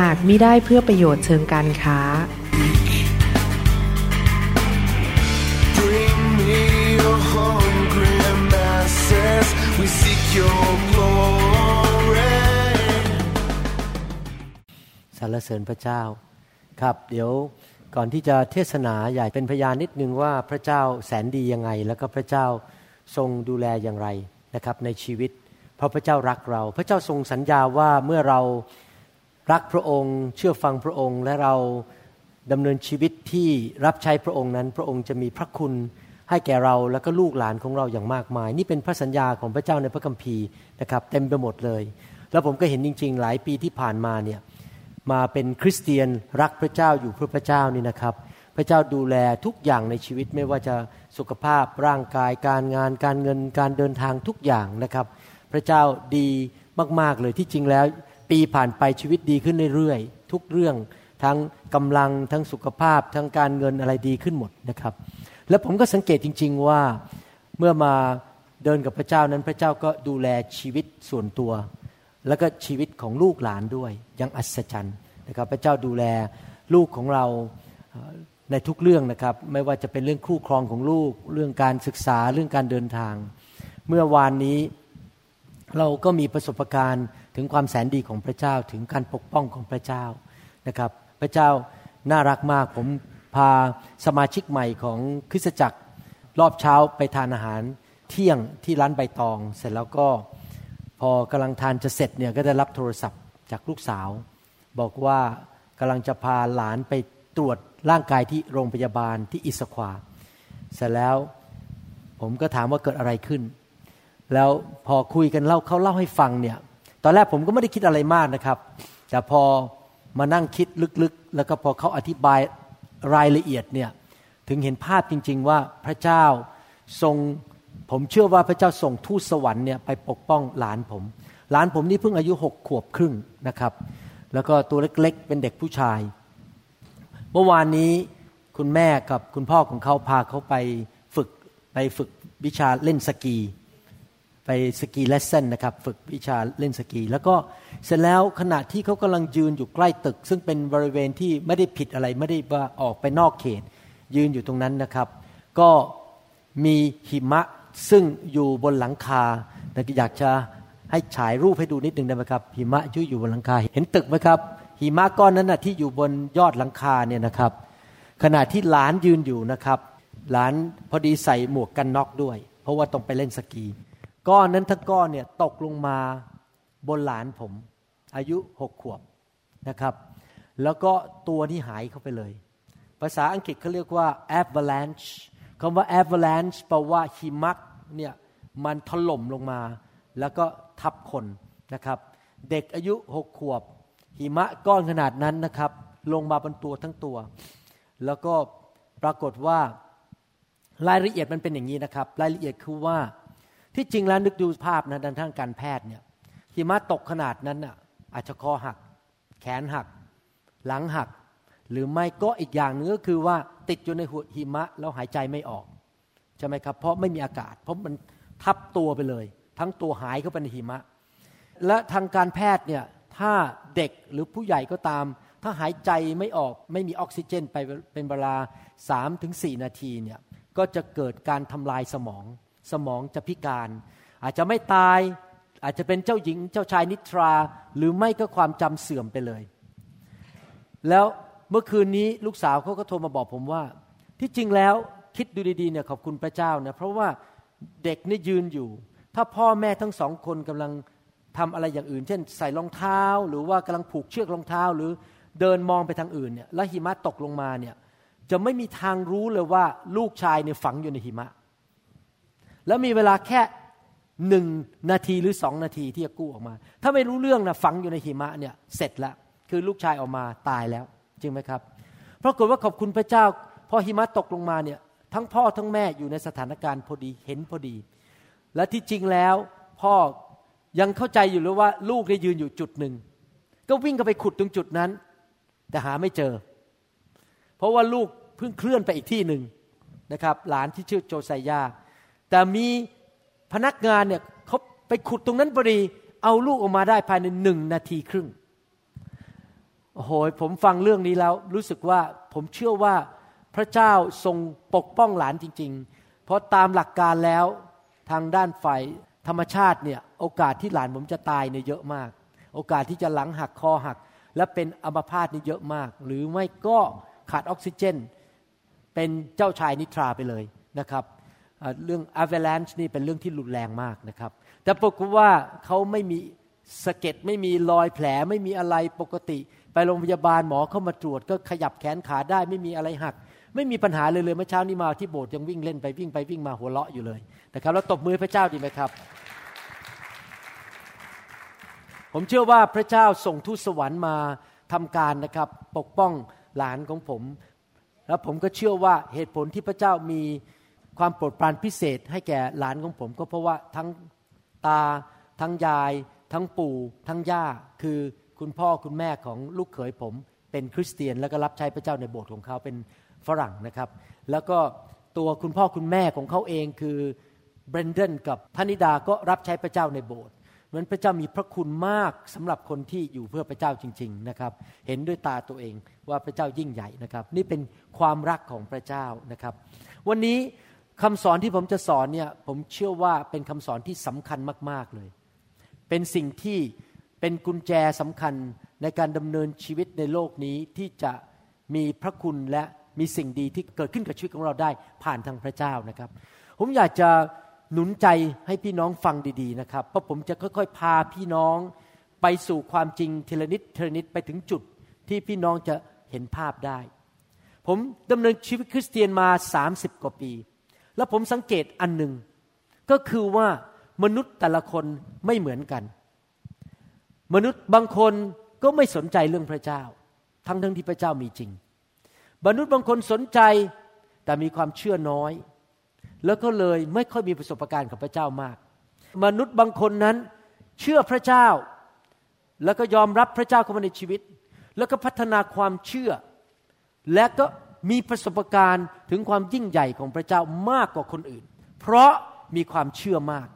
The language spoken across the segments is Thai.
หากมิได้เพื่อประโยชน์เชิงการค้า Bring me your hungry masses. We seek your glory. สรรเสริญพระเจ้า ครับ เดี๋ยวก่อนที่จะเทศนาอยากเป็นพยานนิดนึงว่าพระเจ้าแสนดียังไง แล้วก็พระเจ้าทรงดูแลอย่างไรนะครับในชีวิต เพราะพระเจ้ารักเรา พระเจ้าทรงสัญญาว่าเมื่อเรา รักพระองค์ เชื่อฟังพระองค์ และเราดำเนินชีวิตที่รับใช้พระองค์นั้น พระองค์จะมีพระคุณให้แก่เราแล้วก็ลูกหลานของเราอย่างมากมาย นี่เป็นพระสัญญาของพระเจ้าในพระคัมภีร์นะครับเต็มไปหมดเลย แล้วผมก็เห็นจริง ๆ หลายปีที่ผ่านมาเนี่ยมาเป็นคริสเตียนรักพระเจ้าอยู่เพื่อพระเจ้านี่นะครับ พระเจ้าดูแลทุกอย่างในชีวิตไม่ว่าจะสุขภาพร่างกายการงาน การเงินการเดินทางทุกอย่างนะครับ พระเจ้าดีมากๆเลยที่จริงแล้ว ปีผ่านไปชีวิตดีขึ้นเรื่อยๆ ทุกเรื่องทั้งกำลังทั้งสุขภาพ ทั้งการเงินอะไรดีขึ้นหมดนะครับ แล้วผมก็สังเกตจริง ๆว่าเมื่อมาเดินกับพระเจ้านั้นพระเจ้าก็ดูแลชีวิตส่วนตัว แล้วก็ชีวิตของลูกหลานด้วยยังอัศจรรย์นะครับ พระเจ้าดูแลลูกของเราในทุกเรื่องนะครับ ไม่ว่าจะเป็นเรื่องคู่ครองของลูก เรื่องการศึกษาเรื่องการเดินทาง เมื่อวานนี้เราก็มีประสบการณ์ ถึงความแสนดีของพระเจ้าถึงการปกป้องของพระเจ้านะครับ พระเจ้าน่ารักมากผมพาสมาชิกใหม่ของคริสตจักรรอบเช้าไปทานอาหารเที่ยงที่ร้านใบตอง เสร็จแล้วก็พอกำลังทานจะเสร็จเนี่ยก็ได้รับโทรศัพท์จากลูกสาว บอกว่ากำลังจะพาหลานไปตรวจร่างกายที่โรงพยาบาลที่อิสควา เสร็จแล้วผมก็ถามว่าเกิดอะไรขึ้น แล้วพอคุยกันเล่าเขาเล่าให้ฟังเนี่ย ตอนแรกผมก็ไม่ได้คิดอะไรมากนะครับ แต่พอมานั่งคิดลึกๆ แล้วก็พอเขาอธิบายรายละเอียดเนี่ยถึงเห็นภาพจริง ๆ ว่าพระเจ้าทรงผมเชื่อว่าพระเจ้าส่งทูตสวรรค์เนี่ยไปปกป้องหลานผม หลานผมนี่เพิ่งอายุหกขวบครึ่งนะครับ แล้วก็ตัวเล็กๆ เป็นเด็กผู้ชาย เมื่อวานนี้คุณแม่กับคุณพ่อของเขาพาเขาไปฝึกไปฝึกวิชาเล่นสกี ไปสกีเลสเซ่นนะครับฝึกวิชาเล่นสกี แล้วก็เสร็จแล้วขณะที่เขากำลังยืนอยู่ใกล้ตึก ซึ่งเป็นบริเวณที่ไม่ได้ผิดอะไรไม่ได้ว่าออกไปนอกเขต ยืนอยู่ตรงนั้นนะครับ ก็มีหิมะซึ่งอยู่บนหลังคาอยากจะให้ฉายรูปให้ดูนิดนึงได้ไหมครับหิมะที่อยู่บนหลังคาเห็นตึกไหมครับ หิมะก้อนนั้นนะที่อยู่บนยอดหลังคาเนี่ยนะครับ ขณะที่หลานยืนอยู่นะครับ หลานพอดีใส่หมวกกันน็อกด้วย เพราะว่าต้องไปเล่นสกี ก้อนนั้นทั้งก้อนเนี่ยตกลงมาบนหลานผม อายุหกขวบนะครับ แล้วก็ตัวนี่หายเข้าไปเลย ภาษาอังกฤษเขาเรียกว่า avalanche คำว่า avalanche แปลว่าหิมะเนี่ยมันถล่มลงมา แล้วก็ทับคนนะครับ เด็กอายุหกขวบ หิมะก้อนขนาดนั้นนะครับ ลงมาบนตัวทั้งตัว แล้วก็ปรากฏว่ารายละเอียดมันเป็นอย่างนี้นะครับ รายละเอียดคือว่า ที่จริงแล้วนึกดูภาพนะด้านทางการแพทย์เนี่ยหิมะตกขนาดนั้นน่ะอาจจะคอหัก แขนหัก หลังหัก หรือไม่ก็อีกอย่างหนึงก็คือว่าติดอยู่ในหัวหิมะแล้วหายใจไม่ออกใช่ไหมครับ เพราะไม่มีอากาศ เพราะมันทับตัวไปเลย ทั้งตัวหายเข้าไปในหิมะ และทางการแพทย์เนี่ยถ้าเด็กหรือผู้ใหญ่ก็ตาม ถ้าหายใจไม่ออกไม่มีออกซิเจนไปเป็นเวลา3ถึง4นาทีเนี่ยก็จะเกิดการทำลายสมอง สมองจะพิการ อาจจะไม่ตายอาจจะเป็นเจ้าหญิงเจ้าชายนิทรา หรือไม่ก็ความจำเสื่อมไปเลย แล้วเมื่อคืนนี้ลูกสาวเขาก็โทรมาบอกผมว่า ที่จริงแล้วคิดดูดีๆเนี่ยขอบคุณพระเจ้านะเพราะว่าเด็กนี่ยืนอยู่ ถ้าพ่อแม่ทั้งสองคนกำลังทำอะไรอย่างอื่น เช่น ใส่รองเท้า หรือว่ากำลังผูกเชือกรองเท้า หรือเดินมองไปทางอื่นเนี่ยแล้วหิมะตกลงมาเนี่ยจะไม่มีทางรู้เลยว่าลูกชายเนี่ยฝังอยู่ในหิมะ แล้วมีเวลาแค่หนึ่งนาทีหรือสองนาทีที่จะกู้ออกมา ถ้าไม่รู้เรื่องนะฝังอยู่ในหิมะเนี่ยเสร็จแล้วคือลูกชายออกมาตายแล้ว จริงไหมครับปรากฏว่าขอบคุณพระเจ้า พอหิมะตกลงมาเนี่ยทั้งพ่อทั้งแม่อยู่ในสถานการณ์พอดีเห็นพอดี และที่จริงแล้วพ่อยังเข้าใจอยู่เลยว่าลูกได้ยืนอยู่จุดหนึ่ง ก็วิ่งก็ไปขุดตรงจุดนั้น แต่หาไม่เจอ เพราะว่าลูกเพิ่งเคลื่อนไปอีกที่หนึ่งนะครับ หลานที่ชื่อโจไซยา แต่มีพนักงานเนี่ยเขาไปขุดตรงนั้นพอดีเอาลูกออกมาได้ภายในหนึ่งนาทีครึ่งโอ้โหผมฟังเรื่องนี้แล้วรู้สึกว่าผมเชื่อว่าพระเจ้าทรงปกป้องหลานจริง ๆ เพราะตามหลักการแล้วทางด้านฝ่ายธรรมชาติเนี่ยโอกาสที่หลานผมจะตายเนี่ยเยอะมาก โอกาสที่จะหลังหักคอหัก และเป็นอัมพาตนี่เยอะมาก หรือไม่ก็ขาดออกซิเจน เป็นเจ้าชายนิทราไปเลยนะครับ เรื่อง avalanche นี่เป็นเรื่องที่รุนแรงมากนะครับ แต่ปรากฏว่าเขาไม่มีสะเก็ดไม่มีรอยแผลไม่มีอะไรปกติ ไปโรงพยาบาลหมอเข้ามาตรวจ ก็ขยับแขนขาได้ไม่มีอะไรหัก ไม่มีปัญหาเลยเลยเมื่อเช้านี้มาที่โบสถ์ยังวิ่งเล่นไปวิ่งไปวิ่งมาหัวเราะอยู่เลยนะครับแล้วตบมือพระเจ้าดีไหมครับ ผมเชื่อว่าพระเจ้าส่งทูตสวรรค์มาทำการนะครับ ปกป้องหลานของผม แล้วผมก็เชื่อว่าเหตุผลที่พระเจ้ามี ความโปรดปรานพิเศษให้แก่หลานของผม ก็เพราะว่าทั้งตา ทั้งยาย ทั้งปู่ ทั้งย่า คือคุณพ่อคุณแม่ของลูกเขยผมเป็นคริสเตียน แล้วก็รับใช้พระเจ้าในโบสถ์ของเขาเป็นฝรั่งนะครับ แล้วก็ตัวคุณพ่อคุณแม่ของเขาเองคือเบรนเดนกับพนิดาก็รับใช้พระเจ้าในโบสถ์เหมือนพระเจ้ามีพระคุณมากสำหรับคนที่อยู่เพื่อพระเจ้าจริง ๆนะครับ เห็นด้วยตาตัวเองว่าพระเจ้ายิ่งใหญ่นะครับ นี่เป็นความรักของพระเจ้านะครับ วันนี้ คำสอนที่ผมจะสอนเนี่ยผมเชื่อว่าเป็นคำสอนที่สำคัญมากๆเลย เป็นสิ่งที่เป็นกุญแจสำคัญในการดำเนินชีวิตในโลกนี้ที่จะมีพระคุณและมีสิ่งดีที่เกิดขึ้นกับชีวิตของเราได้ผ่านทางพระเจ้านะครับ ผมอยากจะหนุนใจให้พี่น้องฟังดีๆนะครับ เพราะผมจะค่อยๆ พาพี่น้องไปสู่ความจริงทีละนิดทีละนิดไปถึงจุดที่พี่น้องจะเห็นภาพได้ ผมดำเนินชีวิตคริสเตียนมา 30 กว่าปี แล้วผมสังเกตอันหนึ่งก็คือว่ามนุษย์แต่ละคนไม่เหมือนกัน มนุษย์บางคนก็ไม่สนใจเรื่องพระเจ้า ทั้งทั้งที่พระเจ้ามีจริง มนุษย์บางคนสนใจแต่มีความเชื่อน้อย แล้วก็เลยไม่ค่อยมีประสบการณ์กับพระเจ้ามาก มนุษย์บางคนนั้นเชื่อพระเจ้า แล้วก็ยอมรับพระเจ้าเข้ามาในชีวิต แล้วก็พัฒนาความเชื่อ และก็ มีประสบการณ์ถึงความยิ่งใหญ่ของพระเจ้ามากกว่าคนอื่น เพราะมีความเชื่อมาก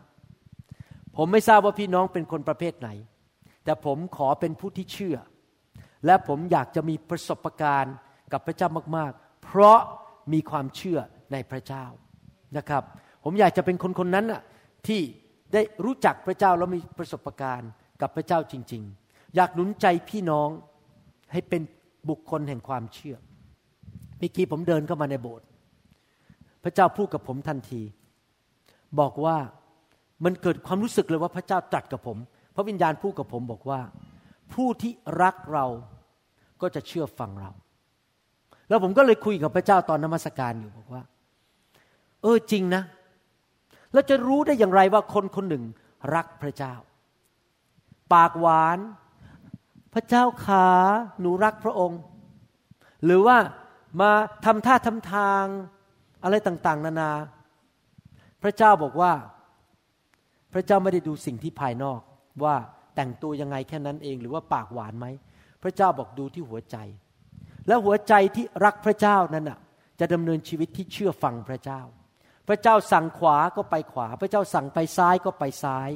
ผมไม่ทราบว่าพี่น้องเป็นคนประเภทไหน แต่ผมขอเป็นผู้ที่เชื่อ และผมอยากจะมีประสบการณ์กับพระเจ้ามาก ๆ เพราะมีความเชื่อในพระเจ้านะครับ ผมอยากจะเป็นคนคนนั้นน่ะที่ได้รู้จักพระเจ้าแล้วมีประสบการณ์กับพระเจ้าจริง ๆ อยากหนุนใจพี่น้องให้เป็นบุคคลแห่งความเชื่อ เมื่อกี้ผมเดินเข้ามาในโบสถ์พระเจ้าพูดกับผมทันที บอกว่ามันเกิดความรู้สึกเลยว่าพระเจ้าตรัสกับผม พระวิญญาณพูดกับผมบอกว่า ผู้ที่รักเราก็จะเชื่อฟังเรา แล้วผมก็เลยคุยกับพระเจ้าตอนนมัสการอยู่บอกว่า เออจริงนะแล้วจะรู้ได้อย่างไรว่าคนคนหนึ่งรักพระเจ้า ปากหวาน พระเจ้าขาหนูรักพระองค์ หรือว่า มาทำท่าทำทางอะไรต่างๆ นานา พระเจ้าบอกว่า พระเจ้าไม่ได้ดูสิ่งที่ภายนอกว่าแต่งตัวยังไงแค่นั้นเองหรือว่าปากหวานไหม พระเจ้าบอกดูที่หัวใจ แล้วหัวใจที่รักพระเจ้านั้นน่ะจะดำเนินชีวิตที่เชื่อฟังพระเจ้า พระเจ้าสั่งขวาก็ไปขวา พระเจ้าสั่งไปซ้ายก็ไปซ้าย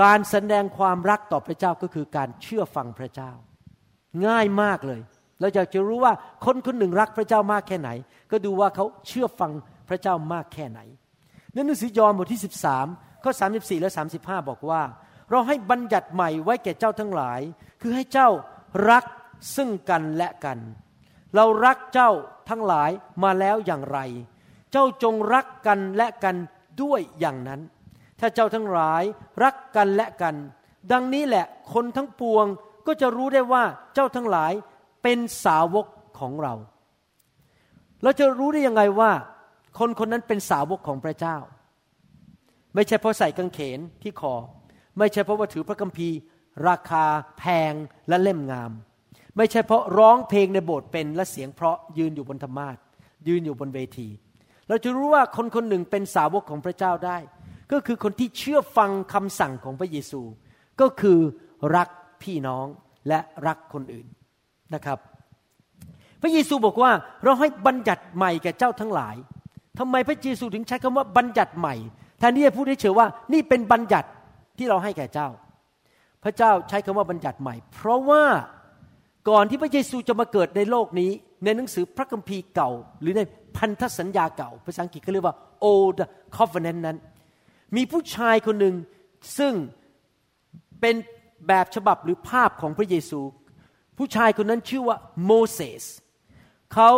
การแสดงความรักต่อพระเจ้าก็คือการเชื่อฟังพระเจ้า ง่ายมากเลย เราอยากจะรู้ว่าคนคนหนึ่งรักพระเจ้ามากแค่ไหน ก็ดูว่าเขาเชื่อฟังพระเจ้ามากแค่ไหนในหนังสือยอห์นบทที่ 13ข้อ34 และ 35 บอกว่า เราให้บัญญัติใหม่ไว้แก่เจ้าทั้งหลาย คือให้เจ้ารักซึ่งกันและกัน เรารักเจ้าทั้งหลายมาแล้วอย่างไร เจ้าจงรักกันและกันด้วยอย่างนั้น ถ้าเจ้าทั้งหลายรักกันและกัน ดังนี้แหละคนทั้งปวงก็จะรู้ได้ว่าเจ้าทั้งหลาย เป็นสาวกของเรา เราจะรู้ได้ยังไงว่า คนคนนั้นเป็นสาวกของพระเจ้า ไม่ใช่เพราะใส่กางเขนที่คอ ไม่ใช่เพราะว่าถือพระคัมภีร์ ราคาแพงและเล่มงาม ไม่ใช่เพราะร้องเพลงในโบสถ์เป็นและเสียงเพราะยืนอยู่บนธรรมาทยืนอยู่บนเวที เราจะรู้ว่าคนคนหนึ่งเป็นสาวกของพระเจ้าได้ ก็คือคนที่เชื่อฟังคำสั่งของพระเยซู ก็คือรักพี่น้องและรักคนอื่น นะครับ พระเยซูบอกว่าเราให้บัญญัติใหม่แก่เจ้าทั้งหลายทำไมพระเยซูถึงใช้คำว่าบัญญัติใหม่แทนที่จะพูดเฉยว่านี่เป็นบัญญัติที่เราให้แก่เจ้า พระเจ้าใช้คำว่าบัญญัติใหม่ เพราะว่าก่อนที่พระเยซูจะมาเกิดในโลกนี้ ในหนังสือพระคัมภีร์เก่า หรือในพันธสัญญาเก่า ภาษาอังกฤษเขาเรียกว่า old covenant นั้น มีผู้ชายคนหนึ่งซึ่งเป็นแบบฉบับหรือภาพของพระเยซู ผู้ชายคนนั้นชื่อว่าโมเสสเขา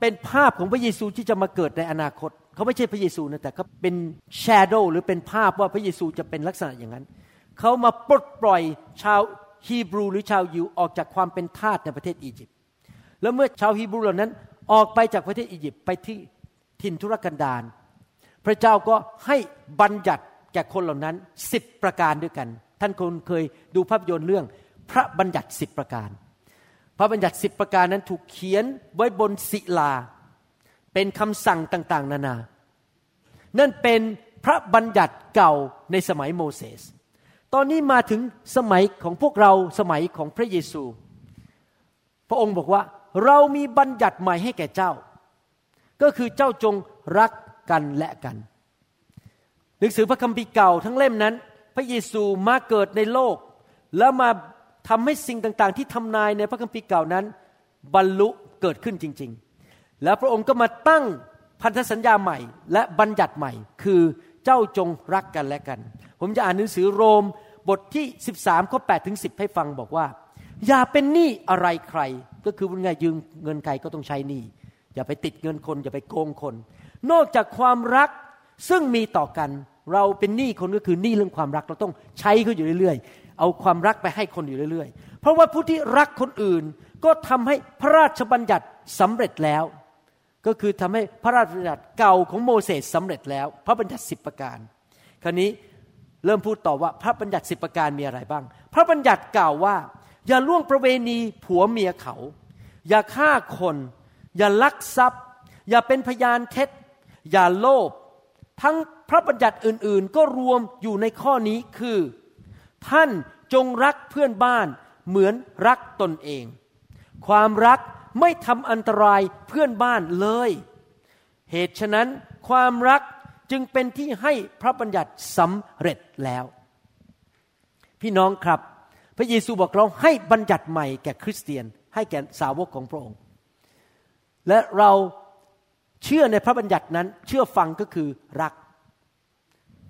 เป็นภาพของพระเยซูที่จะมาเกิดในอนาคต เขาไม่ใช่พระเยซูนะแต่เขาเป็น shadow หรือเป็นภาพว่าพระเยซูจะเป็นลักษณะอย่างนั้น เขามาปลดปล่อยชาวฮีบรูหรือชาวยิวออกจากความเป็นทาสในประเทศอียิปต์แล้วเมื่อชาวฮีบรูเหล่านั้นออกไปจากประเทศอียิปต์ไปที่ถิ่นทุรกันดารพระเจ้าก็ให้บัญญัติแก่คนเหล่านั้นสิบประการด้วยกัน ท่านคงเคยดูภาพยนตร์เรื่องพระบัญญัติสิบประการ พระบัญญัติสิบประการนั้นถูกเขียนไว้บนศิลา เป็นคำสั่งต่างๆ นานา นั่นเป็นพระบัญญัติเก่าในสมัยโมเสส ตอนนี้มาถึงสมัยของพวกเราสมัยของพระเยซู พระองค์บอกว่าเรามีบัญญัติใหม่ให้แก่เจ้า ก็คือเจ้าจงรักกันและกัน หนังสือพระคัมภีร์เก่าทั้งเล่มนั้น พระเยซูมาเกิดในโลกแล้วมา ทำให้สิ่งต่างๆ ที่ทำนายในพระคัมภีร์เก่านั้น บรรลุเกิดขึ้นจริง ๆ แล้วพระองค์ก็มาตั้งพันธสัญญาใหม่ และบัญญัติใหม่ คือเจ้าจงรักกันและกัน ผมจะอ่านหนังสือโรมบทที่ 13ข้อ8ถึง10 ให้ฟังบอกว่า อย่าเป็นหนี้อะไรใคร ก็คือว่าไงยืมเงินใครก็ต้องใช้หนี้อย่าไปติดเงินคน อย่าไปโกงคน นอกจากความรักซึ่งมีต่อกัน เราเป็นหนี้คนก็คือหนี้เรื่องความรักเราต้องใช้เขาอยู่เรื่อย เอาความรักไปให้คนอยู่เรื่อย ๆ เพราะว่าผู้ที่รักคนอื่นก็ทำให้พระราชบัญญัติสำเร็จแล้ว ก็คือทำให้พระราชบัญญัติเก่าของโมเสสสำเร็จแล้ว พระบัญญัติสิบประการ คราวนี้เริ่มพูดต่อว่าพระบัญญัติสิบประการมีอะไรบ้าง พระบัญญัติกล่าวว่า อย่าล่วงประเวณีผัวเมียเขา อย่าฆ่าคน อย่าลักทรัพย์ อย่าเป็นพยานเท็จ อย่าโลภทั้งพระบัญญัติอื่นๆ ก็รวมอยู่ในข้อนี้คือ ท่านจงรักเพื่อนบ้านเหมือนรักตนเอง ความรักไม่ทำอันตรายเพื่อนบ้านเลย เหตุฉะนั้นความรักจึงเป็นที่ให้พระบัญญัติสำเร็จแล้ว พี่น้องครับ พระเยซูบอกเราให้บัญญัติใหม่แก่คริสเตียน ให้แก่สาวกของพระองค์ และเราเชื่อในพระบัญญัตินั้น เชื่อฟังก็คือรัก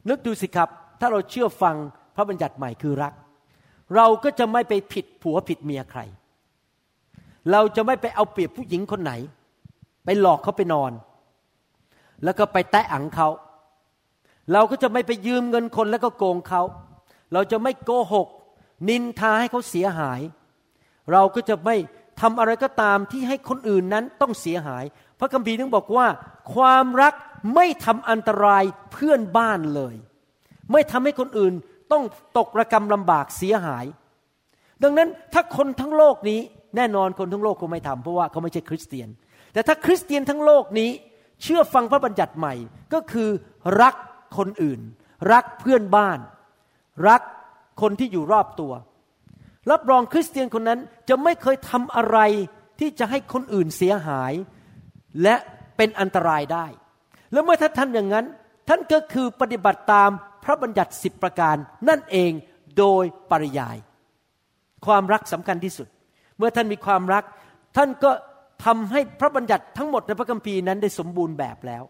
นึกดูสิครับ ถ้าเราเชื่อฟัง พระบัญญัติใหม่คือรัก เราก็จะไม่ไปผิดผัวผิดเมียใคร เราจะไม่ไปเอาเปรียบผู้หญิงคนไหน ไปหลอกเขาไปนอน แล้วก็ไปแตะอังเขา เราก็จะไม่ไปยืมเงินคนแล้วก็โกงเขา เราจะไม่โกหก นินทาให้เขาเสียหาย เราก็จะไม่ทำอะไรก็ตามที่ให้คนอื่นนั้นต้องเสียหาย พระคัมภีร์ถึงบอกว่า ความรักไม่ทำอันตรายเพื่อนบ้านเลย ไม่ทำให้คนอื่น ต้องตกระกรรมลำบากเสียหาย ดังนั้นถ้าคนทั้งโลกนี้แน่นอนคนทั้งโลกคงไม่ทำเพราะว่าเขาไม่ใช่คริสเตียน แต่ถ้าคริสเตียนทั้งโลกนี้ เชื่อฟังพระบัญญัติใหม่ก็คือรักคนอื่น รักเพื่อนบ้าน รักคนที่อยู่รอบตัว รับรองคริสเตียนคนนั้นจะไม่เคยทำอะไรที่จะให้คนอื่นเสียหาย และเป็นอันตรายได้ แล้วเมื่อท่านทำอย่างนั้น ท่านก็คือปฏิบัติตาม พระบัญญัติสิบประการนั่นเองโดยปริยาย ความรักสำคัญที่สุด เมื่อท่านมีความรัก ท่านก็ทำให้พระบัญญัติทั้งหมดในพระคัมภีร์นั้นได้สมบูรณ์แบบแล้ว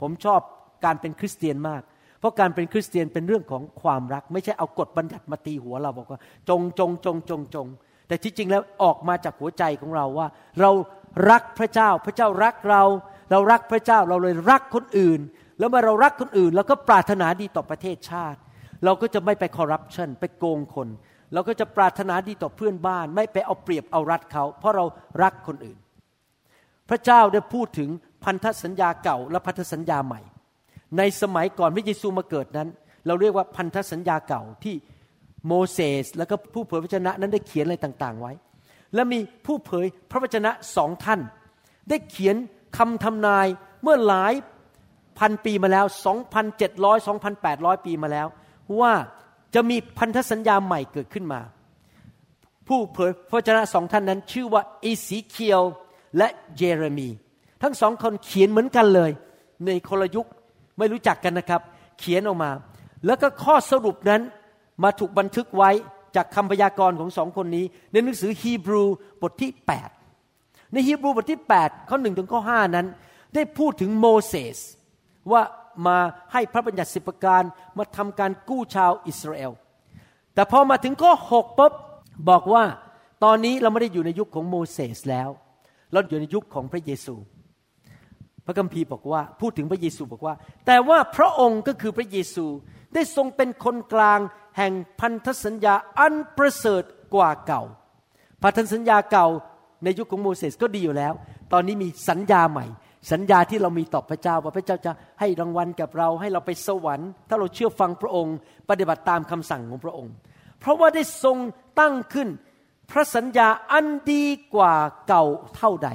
ผมชอบการเป็นคริสเตียนมาก เพราะการเป็นคริสเตียนเป็นเรื่องของความรัก ไม่ใช่เอากฎบัญญัติมาตีหัวเราบอกว่า จงจงจงจงจง แต่ที่จริงแล้วออกมาจากหัวใจของเราว่า เรารักพระเจ้า พระเจ้ารักเรา เรารักพระเจ้าเราเลยรักคนอื่น แล้วเมื่อเรารักคนอื่นเราก็ปรารถนาดีต่อประเทศชาติ เราก็จะไม่ไปคอร์รัปชันไปโกงคน เราก็จะปรารถนาดีต่อเพื่อนบ้าน ไม่ไปเอาเปรียบเอารัดเขา เพราะเรารักคนอื่น พระเจ้าได้พูดถึงพันธสัญญาเก่าและพันธสัญญาใหม่ ในสมัยก่อนพระเยซูมาเกิดนั้น เราเรียกว่าพันธสัญญาเก่าที่โมเสสแล้วก็ผู้เผยพระชนะนั้นได้เขียนอะไรต่างๆไว้ และมีผู้เผยพระวจนะสองท่าน ได้เขียนคำทำนายเมื่อหลาย พันปีมาแล้ว 2,700 2,800 ปีมาแล้ว ว่าจะมีพันธสัญญาใหม่เกิดขึ้นมา ผู้เผยพระวจนะสองท่านนั้น ชื่อว่าอีสีเคียวและเยเรมี ทั้งสองคนเขียนเหมือนกันเลย ในคนละยุคไม่รู้จักกันนะครับ เขียนออกมา แล้วก็ข้อสรุปนั้นมาถูกบันทึกไว้จากคำพยากรณ์ของสองคนนี้ ในหนังสือฮีบรูบทที่ 8 ในฮีบรูบทที่ 8 ข้อหนึ่งถึงข้อ 5 นั้น ได้พูดถึงโมเสส ว่ามาให้พระบัญญัติสิบประการมาทำการกู้ชาวอิสราเอล แต่พอมาถึงข้อ6ปุ๊บบอกว่าตอนนี้เราไม่ได้อยู่ในยุคของโมเสสแล้ว เราอยู่ในยุคของพระเยซู พระคัมภีร์บอกว่า พูดถึงพระเยซูบอกว่า แต่ว่าพระองค์ก็คือพระเยซูได้ทรงเป็นคนกลางแห่งพันธสัญญาอันประเสริฐกว่าเก่า พันธสัญญาเก่าในยุคของโมเสสก็ดีอยู่แล้ว ตอนนี้มีสัญญาใหม่ สัญญาที่เรามีต่อพระเจ้าว่าพระเจ้าจะให้รางวัลกับเราให้เราไปสวรรค์ ถ้าเราเชื่อฟังพระองค์ ปฏิบัติตามคำสั่งของพระองค์ เพราะว่าได้ทรงตั้งขึ้น พระสัญญาอันดีกว่าเก่าเท่าใด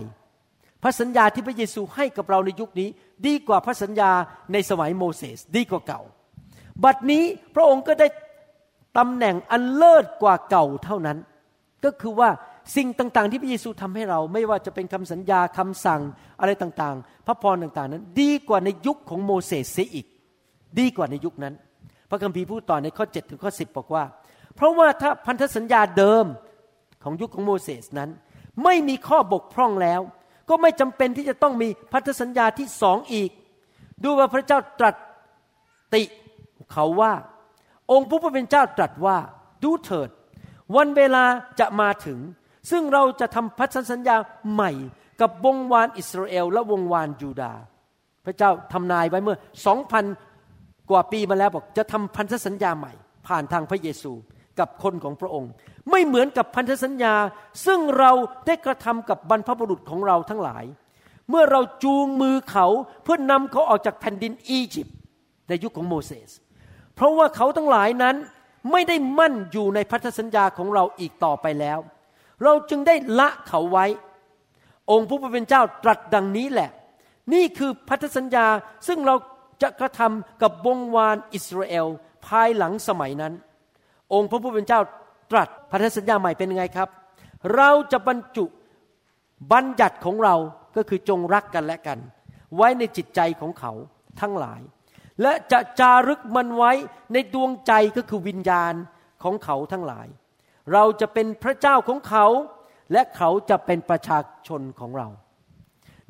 พระสัญญาที่พระเยซูให้กับเราในยุคนี้ ดีกว่าพระสัญญาในสมัยโมเสสดีกว่าเก่า บัดนี้พระองค์ก็ได้ตำแหน่งอันเลิศกว่าเก่าเท่านั้น ก็คือว่า สิ่งต่าง ๆ ที่พระเยซูทำให้เราไม่ว่าจะเป็นคำสัญญาคำสั่งอะไรต่างๆ พระพรต่าง ๆ นั้น ดีกว่าในยุคของโมเสสเสียอีก ดีกว่าในยุคนั้น พระคัมภีร์พูดต่อในข้อ7ถึงข้อ10 บอกว่า เพราะว่าถ้าพันธสัญญาเดิมของยุคของโมเสสนั้น ไม่มีข้อบกพร่องแล้ว ก็ไม่จำเป็นที่จะต้องมีพันธสัญญาที่สองอีก ดูว่าพระเจ้าตรัสติเขาว่า องค์ผู้เป็นเจ้าตรัสว่าดูเถิด วันเวลาจะมาถึง ซึ่งเราจะทำพันธสัญญาใหม่กับวงวานอิสราเอลและวงวานยูดาห์พระเจ้าทำนายไว้เมื่อสองพันกว่าปีมาแล้วบอกจะทำพันธสัญญาใหม่ ผ่านทางพระเยซูกับคนของพระองค์ ไม่เหมือนกับพันธสัญญา ซึ่งเราได้กระทำกับบรรพบุรุษของเราทั้งหลาย เมื่อเราจูงมือเขาเพื่อนนำเขาออกจากแผ่นดินอียิปต์ในยุคของโมเสส เพราะว่าเขาทั้งหลายนั้นไม่ได้มั่นอยู่ในพันธสัญญาของเราอีกต่อไปแล้ว เราจึงได้ละเขาไว้ องค์ผู้เป็นเจ้าตรัสดังนี้แหละ นี่คือพันธสัญญาซึ่งเราจะกระทำกับวงวานอิสราเอลภายหลังสมัยนั้น องค์พระผู้เป็นเจ้าตรัสพันธสัญญาใหม่เป็นไงครับ เราจะบรรจุบัญญัติของเราก็คือจงรักกันและกัน ไว้ในจิตใจของเขาทั้งหลาย และจะจารึกมันไว้ในดวงใจก็คือวิญญาณของเขาทั้งหลาย เราจะเป็นพระเจ้าของเขา และเขาจะเป็นประชาชนของเรา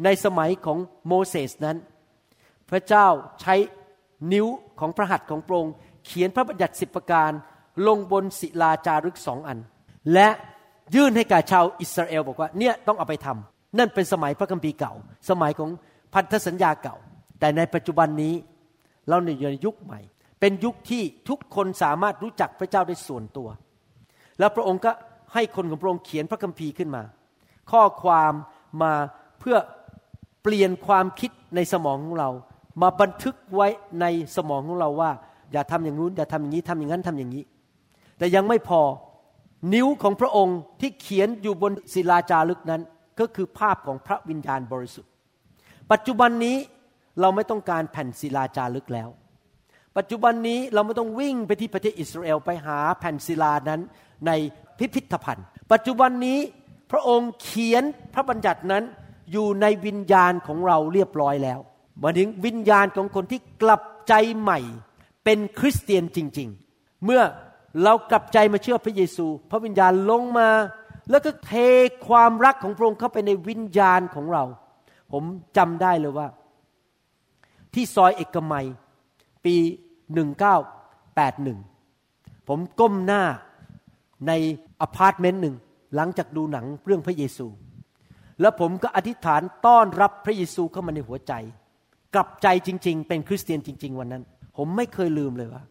ในสมัยของโมเสสนั้น พระเจ้าใช้นิ้วของพระหัตถ์ของพระองค์เขียนพระบัญญัติสิบประการลงบนศิลาจารึกสองอัน และยื่นให้กับชาวอิสราเอลบอกว่าเนี่ยต้องเอาไปทำนั่นเป็นสมัยพระคัมภีร์เก่า สมัยของพันธสัญญาเก่า แต่ในปัจจุบันนี้เราอยู่ในยุคใหม่ เป็นยุคที่ทุกคนสามารถรู้จักพระเจ้าได้ส่วนตัว แล้วพระองค์ก็ให้คนของพระองค์เขียนพระคัมภีร์ขึ้นมา ข้อความมาเพื่อเปลี่ยนความคิดในสมองของเรา มาบันทึกไว้ในสมองของเราว่า อย่าทำอย่างนู้นอย่าทำอย่างนี้ทำอย่างนั้นทำอย่างนี้ แต่ยังไม่พอนิ้วของพระองค์ที่เขียนอยู่บนศิลาจารึกนั้น ก็คือภาพของพระวิญญาณบริสุทธิ์ ปัจจุบันนี้เราไม่ต้องการแผ่นศิลาจารึกแล้ว ปัจจุบันนี้เราไม่ต้องวิ่งไปที่ประเทศอิสราเอลไปหาแผ่นศิลานั้น ในพิพิธภัณฑ์ ปัจจุบันนี้พระองค์เขียนพระบัญญัตินั้นอยู่ในวิญญาณของเราเรียบร้อยแล้วหมายถึงวิญญาณของคนที่กลับใจใหม่เป็นคริสเตียนจริง ๆ เมื่อเรากลับใจมาเชื่อพระเยซู พระวิญญาณลงมา แล้วก็เทความรักของพระองค์เข้าไปในวิญญาณของเรา ผมจำได้เลยว่า ที่ซอยเอกมัย ปี 1981 ผมก้มหน้า ในอพาร์ตเมนต์หนึ่งหลังจากดูหนังเรื่องพระเยซู แล้วผมก็อธิษฐานต้อนรับพระเยซูเข้ามาในหัวใจ กลับใจจริง ๆ เป็นคริสเตียนจริง ๆ วันนั้น ผมไม่เคยลืมเลยว่า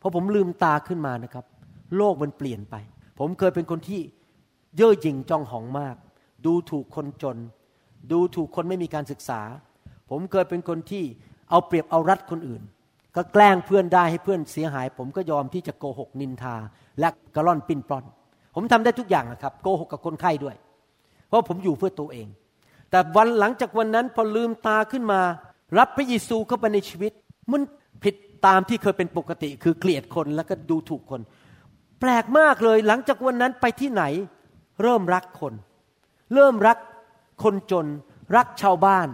พอผมลืมตาขึ้นมานะครับ โลกมันเปลี่ยนไป ผมเคยเป็นคนที่เย่อหยิ่งจองหองมาก ดูถูกคนจน ดูถูกคนไม่มีการศึกษา ผมเคยเป็นคนที่เอาเปรียบเอารัดคนอื่น ก็แกล้งเพื่อนได้ให้เพื่อนเสียหาย ผมก็ยอมที่จะโกหกนินทา และกระล่อนปิ้นปลอน ผมทำได้ทุกอย่างนะครับ โกหกกับคนไข้ด้วย เพราะผมอยู่เพื่อตัวเอง แต่วันหลังจากวันนั้นพอลืมตาขึ้นมา รับพระเยซูเข้าไปในชีวิต มันผิดตามที่เคยเป็นปกติ คือเกลียดคนแล้วก็ดูถูกคน แปลกมากเลยหลังจากวันนั้นไปที่ไหน เริ่มรักคน เริ่มรักคนจน รักชาวบ้าน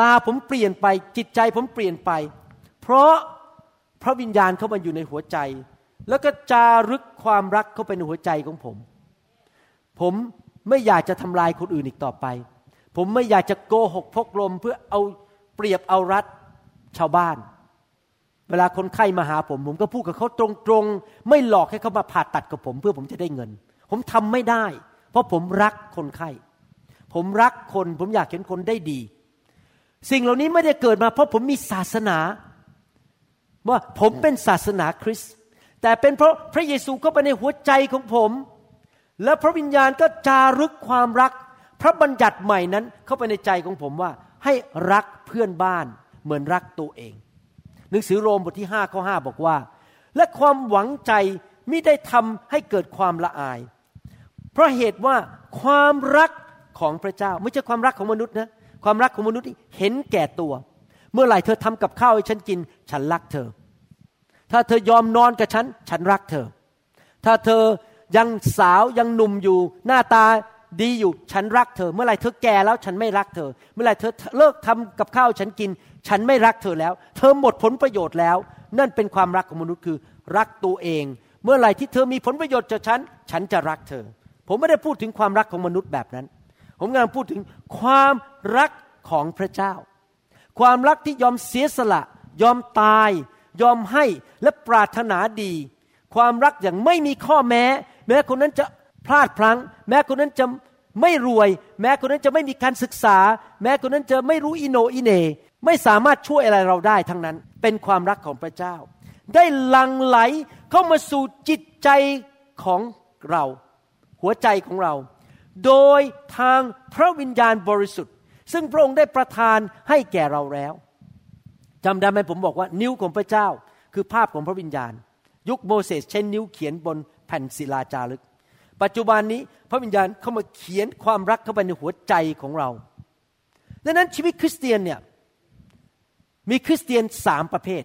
ตาผมเปลี่ยนไปจิตใจผมเปลี่ยนไป เพราะพระวิญญาณเข้ามาอยู่ในหัวใจ แล้วก็จารึกความรักเข้าไปในหัวใจของผม ผมไม่อยากจะทำลายคนอื่นอีกต่อไป ผมไม่อยากจะโกหกพกลมเพื่อเอาเปรียบเอารัดชาวบ้าน เวลาคนไข้มาหาผม ผมก็พูดกับเขาตรงๆ ไม่หลอกให้เขามาผ่าตัดกับผม เพื่อผมจะได้เงิน ผมทำไม่ได้ เพราะผมรักคนไข้ ผมรักคน ผมอยากเห็นคนได้ดี สิ่งเหล่านี้ไม่ได้เกิดมา เพราะผมมีศาสนา ว่าผมเป็นศาสนาคริสต์แต่เป็นเพราะพระเยซูเข้าไปในหัวใจของผม และพระวิญญาณก็จารึกความรัก พระบัญญัติใหม่นั้นเข้าไปในใจของผมว่า ให้รักเพื่อนบ้านเหมือนรักตัวเอง หนังสือโรมบทที่5ข้อ5บอกว่า และความหวังใจไมิได้ทำให้เกิดความละอาย เพราะเหตุว่าความรักของพระเจ้า ไม่ใช่ความรักของมนุษย์นะความรักของมนุษย์เห็นแก่ตัว เมื่อไหร่เธอทำกับข้าวให้ฉันกิน ฉันรักเธอ ถ้าเธอยอมนอนกับฉัน ฉันรักเธอ ถ้าเธอยังสาวยังหนุ่มอยู่ หน้าตาดีอยู่ฉันรักเธอ เมื่อไหร่เธอแก่แล้วฉันไม่รักเธอ เมื่อไหร่เธอเลิกทำกับข้าวฉันกิน ฉันไม่รักเธอแล้ว เธอหมดผลประโยชน์แล้ว นั่นเป็นความรักของมนุษย์คือรักตัวเอง เมื่อไหร่ที่เธอมีผลประโยชน์จากฉัน ฉันจะรักเธอ ผมไม่ได้พูดถึงความรักของมนุษย์แบบนั้น ผมกำลังพูดถึงความรักของพระเจ้า ความรักที่ยอมเสียสละ ยอมตาย ยอมให้และปรารถนาดี ความรักอย่างไม่มีข้อแม้ แม้คนนั้นจะพลาดพลั้ง แม้คนนั้นจะไม่รวย แม้คนนั้นจะไม่มีการศึกษา แม้คนนั้นจะไม่รู้อิโนอิเน ไม่สามารถช่วยอะไรเราได้ทั้งนั้น เป็นความรักของพระเจ้า ได้หลังไหลเข้ามาสู่จิตใจของเรา หัวใจของเรา โดยทางพระวิญญาณบริสุทธิ์ ซึ่งพระองค์ได้ประทานให้แก่เราแล้วจำได้ไหมผมบอกว่านิ้วของพระเจ้า คือภาพของพระวิญญาณ ยุคโมเสสใช้นิ้วเขียนบนแผ่นศิลาจารึก ปัจจุบันนี้พระวิญญาณเข้ามาเขียนความรักเข้าไปในหัวใจของเราดังนั้นชีวิตคริสเตียนเนี่ยมีคริสเตียนสามประเภท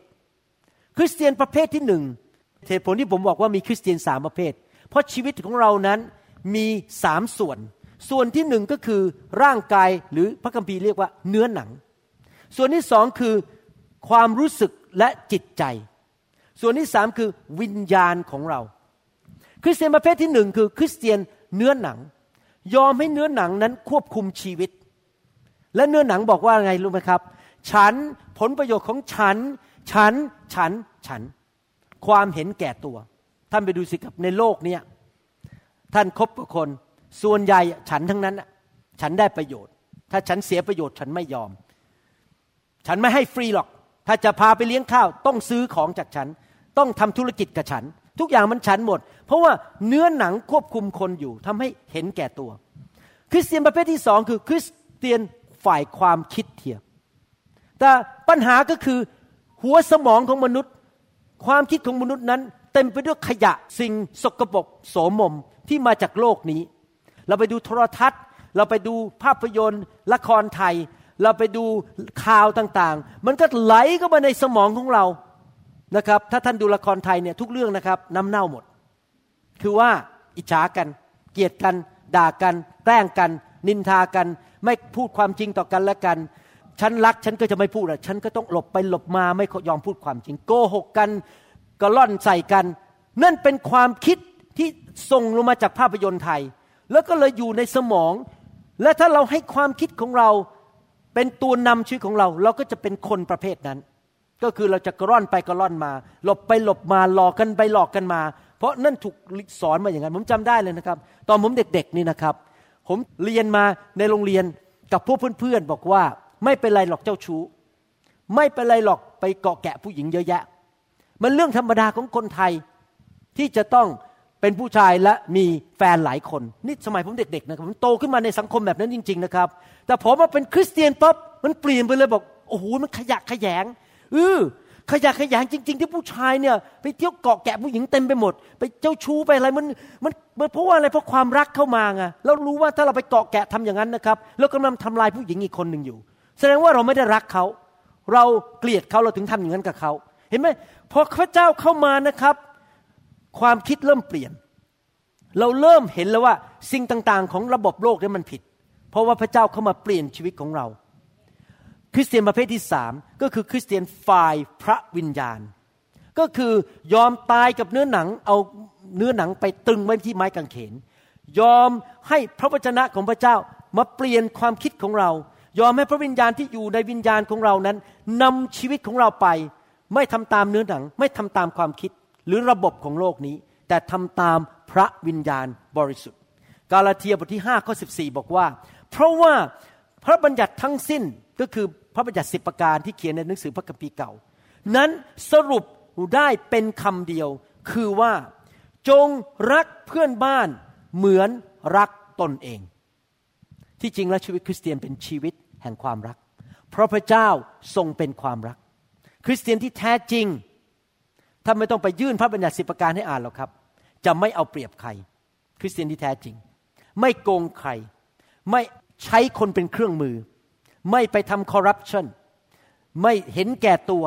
คริสเตียนประเภทที่หนึ่งเหตุผลที่ผมบอกว่ามีคริสเตียนสามประเภท เพราะชีวิตของเรานั้นมีสามส่วน ส่วนที่หนึ่งก็คือร่างกายหรือพระคัมภีร์เรียกว่าเนื้อหนัง ส่วนที่สองคือความรู้สึกและจิตใจ ส่วนที่สามคือวิญญาณของเรา คริสเตียนประเภทที่หนึ่งคือคริสเตียนเนื้อหนัง ยอมให้เนื้อหนังนั้นควบคุมชีวิต และเนื้อหนังบอกว่าไงรู้ไหมครับ ฉันผลประโยชน์ของฉัน ฉันฉันฉัน ความเห็นแก่ตัว ท่านไปดูสิครับในโลกเนี้ยท่านคบกับคน ส่วนใหญ่ฉันทั้งนั้น ฉันได้ประโยชน์ ถ้าฉันเสียประโยชน์ฉันไม่ยอม ฉันไม่ให้ฟรีหรอก ถ้าจะพาไปเลี้ยงข้าว ต้องซื้อของจากฉัน ต้องทำธุรกิจกับฉัน ทุกอย่างมันฉันหมด เพราะว่าเนื้อหนังควบคุมคนอยู่ทำให้เห็นแก่ตัว คริสเตียนประเภทที่สองคือคริสเตียนฝ่ายความคิดเทียบแต่ปัญหาก็คือหัวสมองของมนุษย์ ความคิดของมนุษย์นั้น เต็มไปด้วยขยะสิ่งสกปรกโสมมที่มาจากโลกนี้ เราไปดูโทรทัศน์ เราไปดูภาพยนตร์ ละครไทย เราไปดูข่าวต่างๆ มันก็ไหลเข้ามาในสมองของเรานะครับ ถ้าท่านดูละครไทยเนี่ยทุกเรื่องนะครับน้ำเน่าหมด คือว่าอิจฉากัน เกลียดกัน ด่ากัน แกล้งกัน นินทากัน ไม่พูดความจริงต่อกันและกันฉันรักฉันก็จะไม่พูดอะฉันก็ต้องหลบไปหลบมาไม่ยอมพูดความจริง โกหกกันก็ล่อนใส่กัน นั่นเป็นความคิดที่ส่งลงมาจากภาพยนตร์ไทย แล้วก็เลยอยู่ในสมอง และถ้าเราให้ความคิดของเราเป็นตัวนำชีวิตของเรา เราก็จะเป็นคนประเภทนั้น ก็คือเราจะกระร่อนไปกระร่อนมา หลบไปหลบมาหลอกกันไปหลอกกันมา เพราะนั่นถูกสอนมาอย่างนั้น ผมจำได้เลยนะครับ ตอนผมเด็กๆนี่นะครับ ผมเรียนมาในโรงเรียนกับพวกเพื่อนๆบอกว่า ไม่เป็นไรหรอกเจ้าชู้ ไม่เป็นไรหรอกไปเกาะแกะผู้หญิงเยอะแยะ มันเรื่องธรรมดาของคนไทยที่จะต้อง เป็นผู้ชายและมีแฟนหลายคนนี่สมัยผมเด็กๆนะครับผมโตขึ้นมาในสังคมแบบนั้นจริง ๆ นะครับ แต่ผมมาเป็นคริสเตียนปั๊บมันเปลี่ยนไปเลยบอกโอ้โหมันขยะขยงเออขยะแขยงจริง ๆ ที่ผู้ชายเนี่ย ไปเที่ยวเกาะแกะผู้หญิงเต็มไปหมด ไปเจ้าชู้ไปอะไรมันมันเพราะว่าอะไรเพราะความรักเข้ามาไงเรารู้ว่าถ้าเราไปเกาะแกะทำอย่างนั้นนะครับเรากำลังทำลายผู้หญิงอีกคนหนึ่งอยู่ แสดงว่าเราไม่ได้รักเขา เราเกลียดเขาเราถึงทำอย่างนั้นกับเขา เห็นไหมพอพระเจ้าเข้ามานะครับ ความคิดเริ่มเปลี่ยน เราเริ่มเห็นแล้วว่าสิ่งต่างๆ ของระบบโลกนี่มันผิด เพราะว่าพระเจ้าเข้ามาเปลี่ยนชีวิตของเรา คริสเตียนประเภทที่สามก็คือคริสเตียนฝ่ายพระวิญญาณ ก็คือยอมตายกับเนื้อหนังเอาเนื้อหนังไปตึงไว้ที่ไม้กางเขน ยอมให้พระวจนะของพระเจ้ามาเปลี่ยนความคิดของเรา ยอมให้พระวิญญาณที่อยู่ในวิญญาณของเรานั้นนำชีวิตของเราไป ไม่ทำตามเนื้อหนัง ไม่ทำตามความคิด หรือระบบของโลกนี้ แต่ทำตามพระวิญญาณบริสุทธิ์ กาลาเทียบทที่5ข้อ14 บอกว่า เพราะว่าพระบัญญัติทั้งสิ้นก็คือพระบัญญัติสิบประการที่เขียนในหนังสือพระคัมภีร์เก่า นั้นสรุปได้เป็นคำเดียว คือว่าจงรักเพื่อนบ้านเหมือนรักตนเอง ที่จริงแล้วชีวิตคริสเตียนเป็นชีวิตแห่งความรัก เพราะพระเจ้าทรงเป็นความรัก คริสเตียนที่แท้จริง ถ้านไม่ต้องไปยื่นพระบัญญัติสิบประการให้อ่านหรอกครับ จะไม่เอาเปรียบใคร คริสเตียนที่แท้จริง ไม่โกงใคร ไม่ใช้คนเป็นเครื่องมือ ไม่ไปทำคอร์รัปชันไม่เห็นแก่ตัว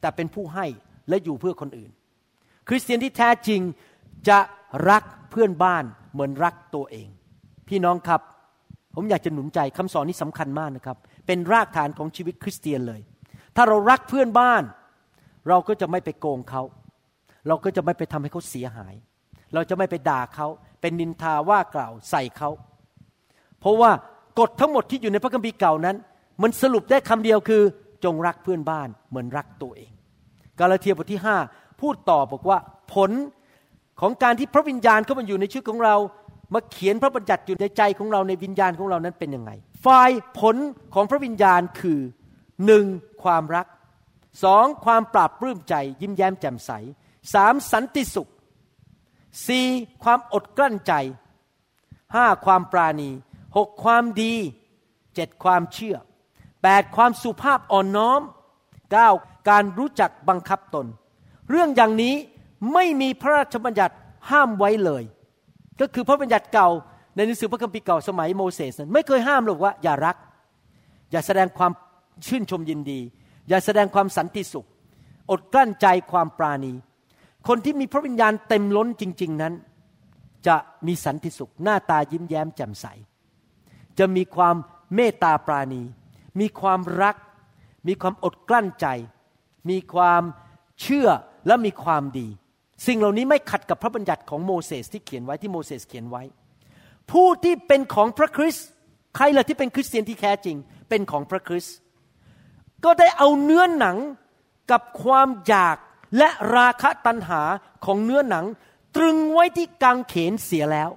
แต่เป็นผู้ให้และอยู่เพื่อคนอื่น คริสเตียนที่แท้จริงจะรักเพื่อนบ้านเหมือนรักตัวเอง พี่น้องครับ ผมอยากจะหนุนใจคำสอนนี้สำคัญมากนะครับ เป็นรากฐานของชีวิตคริสเตียนเลย ถ้าเรารักเพื่อนบ้าน เราก็จะไม่ไปโกงเขา เราก็จะไม่ไปทำให้เขาเสียหาย เราจะไม่ไปด่าเขา เป็นนินทาว่ากล่าวใส่เขา เพราะว่ากฎทั้งหมดที่อยู่ในพระคัมภีร์เก่านั้น มันสรุปได้คำเดียวคือ จงรักเพื่อนบ้านเหมือนรักตัวเอง กาลาเทียบทที่ 5 พูดต่อบอกว่าผลของการที่พระวิญญาณเข้ามาอยู่ในชีวิตของเรา มาเขียนพระบัญญัติอยู่ในใจของเราในวิญญาณของเรานั้นเป็นยังไง ฝ่ายผลของพระวิญญาณคือหนึ่งความรัก สองความปราบปลื้มใจ ยิ้มแย้มแจ่มใสสามสันติสุขสี่ความอดกลั้นใจห้าความปราณีหกความดีเจ็ดความเชื่อแปดความสุภาพอ่อนน้อมเก้าการรู้จักบังคับตน เรื่องอย่างนี้ไม่มีพระราชบัญญัติห้ามไว้เลย ก็คือพระบัญญัติเก่าในหนังสือพระคัมภีร์เก่าสมัยโมเสสนั้นไม่เคยห้ามหรอกว่าอย่ารัก อย่าแสดงความชื่นชมยินดี อย่าแสดงความสันติสุข อดกลั้นใจความปราณี คนที่มีพระวิญญาณเต็มล้นจริง ๆนั้น จะมีสันติสุข หน้าตายิ้มแย้มแจ่มใส จะมีความเมตตาปราณี มีความรัก มีความอดกลั้นใจ มีความเชื่อและมีความดี สิ่งเหล่านี้ไม่ขัดกับพระบัญญัติของโมเสสที่เขียนไว้ที่โมเสสเขียนไว้ ผู้ที่เป็นของพระคริสต์ใครล่ะที่เป็นคริสเตียนที่แท้จริง เป็นของพระคริสต์ ก็ได้เอาเนื้อหนังกับความอยากและราคะตัณหาของเนื้อหนัง ตรึงไว้ที่กางเขนเสียแล้ว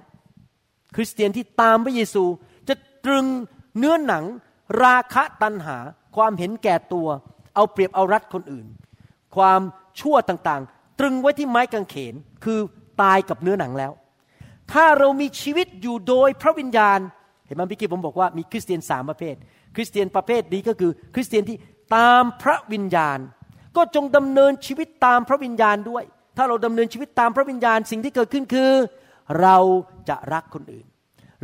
คริสเตียนที่ตามพระเยซูจะตรึงเนื้อหนัง ราคะตัณหา ความเห็นแก่ตัว เอาเปรียบเอารัดคนอื่น ความชั่วต่างๆ ตรึงไว้ที่ไม้กางเขนคือตายกับเนื้อหนังแล้ว ถ้าเรามีชีวิตอยู่โดยพระวิญญาณ เห็นไหมพี่กี้ผมบอกว่ามีคริสเตียนสามประเภท คริสเตียนประเภทนี้ก็คือ คริสเตียนที่ ตามพระวิญญาณ ก็จงดำเนินชีวิตตามพระวิญญาณด้วย ถ้าเราดำเนินชีวิตตามพระวิญญาณสิ่งที่เกิดขึ้นคือ เราจะรักคนอื่น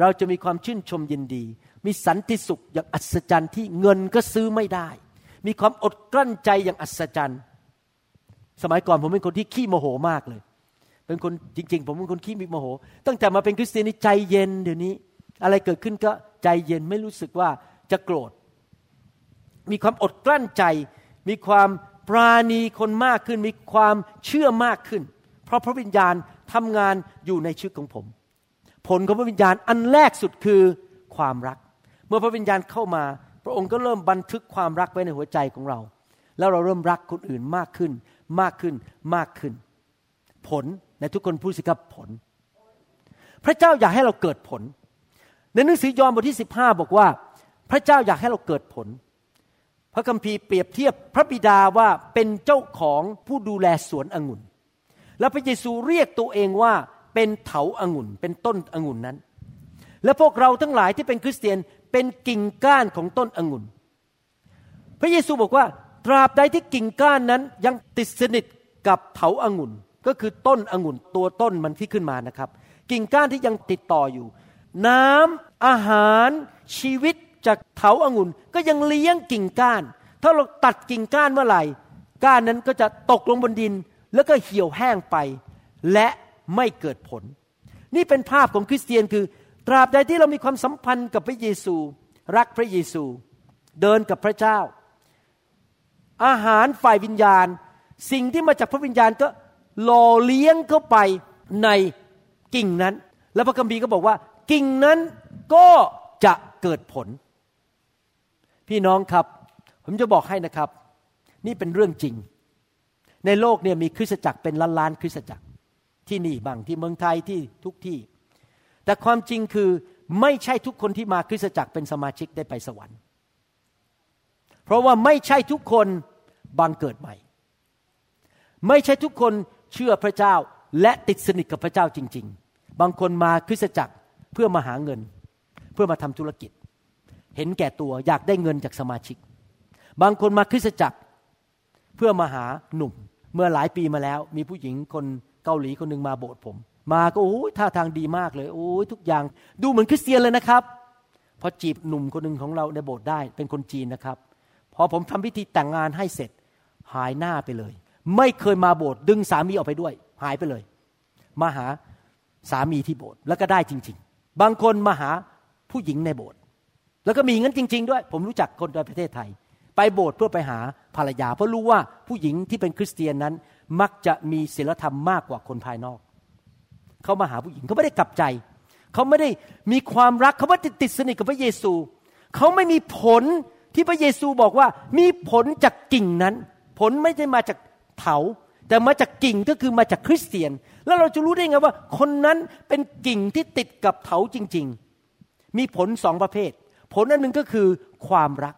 เราจะมีความชื่นชมยินดี มีสันติสุขอย่างอัศจรรย์ที่เงินก็ซื้อไม่ได้ มีความอดกลั้นใจอย่างอัศจรรย์ สมัยก่อนผมเป็นคนที่ขี้โมโหมากเลย เป็นคนจริง ๆ ผมเป็นคนขี้มีโมโห ตั้งแต่มาเป็นคริสเตียนใจเย็นเดี๋ยวนี้ อะไรเกิดขึ้นก็ใจเย็นไม่รู้สึกว่าจะโกรธ มีความอดกลั้นใจ มีความปราณีคนมากขึ้น มีความเชื่อมากขึ้น เพราะพระวิญญาณทำงานอยู่ในชีวิตของผม ผลของพระวิญญาณอันแรกสุดคือความรัก เมื่อพระวิญญาณเข้ามา พระองค์ก็เริ่มบันทึกความรักไว้ในหัวใจของเรา แล้วเราเริ่มรักคนอื่นมากขึ้น มากขึ้นมากขึ้น ผลในทุกคนพูดสิครับผล พระเจ้าอยากให้เราเกิดผล ในหนังสือยอห์นบทที่ 15 บอกว่า พระเจ้าอยากให้เราเกิดผล พระคัมภีร์เปรียบเทียบพระบิดาว่าเป็นเจ้าของผู้ดูแลสวนองุ่น แล้วพระเยซูเรียกตัวเองว่าเป็นเถาองุ่น เป็นต้นองุ่นนั้น และพวกเราทั้งหลายที่เป็นคริสเตียนเป็นกิ่งก้านของต้นองุ่น พระเยซูบอกว่า ตราบใดที่กิ่งก้านนั้นยังติดสนิทกับเถาอางุ่น ก็คือต้นองุ่นตัวต้นมันที่ขึ้นมานะครับ กิ่งก้านที่ยังติดต่ออยู่ น้ำอาหารชีวิต จากเถาอางุ่นก็ยังเลี้ยงกิ่งก้าน ถ้าเราตัดกิ่งก้านเมื่อไหร่ ก้านนั้นก็จะตกลงบนดินแล้วก็เหี่ยวแห้งไป และไม่เกิดผล นี่เป็นภาพของคริสเตียนคือ ตราบใดที่เรามีความสัมพันธ์กับพระเยซู รักพระเยซู เดินกับพระเจ้า อาหารฝ่ายวิญญาณ สิ่งที่มาจากพระวิญญาณก็หล่อเลี้ยงเข้าไปในกิ่งนั้น แล้วพระคัมภีร์ก็บอกว่า กิ่งนั้นก็จะเกิดผล พี่น้องครับ ผมจะบอกให้นะครับ นี่เป็นเรื่องจริง ในโลกเนี่ยมีคริสตจักรเป็นล้านล้านคริสตจักรที่นี่บางที่เมืองไทยที่ทุกที่ แต่ความจริงคือไม่ใช่ทุกคนที่มาคริสตจักรเป็นสมาชิกได้ไปสวรรค์ เพราะว่าไม่ใช่ทุกคนบังเกิดใหม่ ไม่ใช่ทุกคนเชื่อพระเจ้าและติดสนิทกับพระเจ้าจริง ๆ บางคนมาคริสตจักรเพื่อมาหาเงิน เพื่อมาทำธุรกิจ เห็นแก่ตัวอยากได้เงินจากสมาชิก บางคนมาคริสตจักรเพื่อมาหาหนุ่ม เมื่อหลายปีมาแล้ว มีผู้หญิงคนเกาหลีคนหนึ่งมาโบสถ์ผม มาก็โอ้ยท่าทางดีมากเลยโอ้ยทุกอย่างดูเหมือนคริสเตียนเลยนะครับ พอจีบหนุ่มคนหนึ่งของเราในโบสถ์ได้เป็นคนจีนนะครับ พอผมทำพิธีแต่งงานให้เสร็จหายหน้าไปเลย ไม่เคยมาโบสถ์ดึงสามีออกไปด้วย หายไปเลย มาหาสามีที่โบสถ์แล้วก็ได้จริง ๆ บางคนมาหาผู้หญิงในโบสถ์ แล้วก็มีงั้นจริง ๆ ด้วย ผมรู้จักคนในประเทศไทย ไปโบสถ์เพื่อไปหาภรรยา เพราะรู้ว่าผู้หญิงที่เป็นคริสเตียนนั้น มักจะมีศีลธรรมมากกว่าคนภายนอก เขามาหาผู้หญิงเขาไม่ได้กลับใจ เขาไม่ได้มีความรักเขาไม่ได้ติดสนิทกับพระเยซู เขาไม่มีผลที่พระเยซูบอกว่ามีผลจากกิ่งนั้น ผลไม่ได้มาจากเถาแต่มาจากกิ่งก็คือมาจากคริสเตียน แล้วเราจะรู้ได้ไงว่า คนนั้นเป็นกิ่งที่ติดกับเถาจริง ๆ มีผลสองประเภท ผลอันหนึ่งก็คือความรัก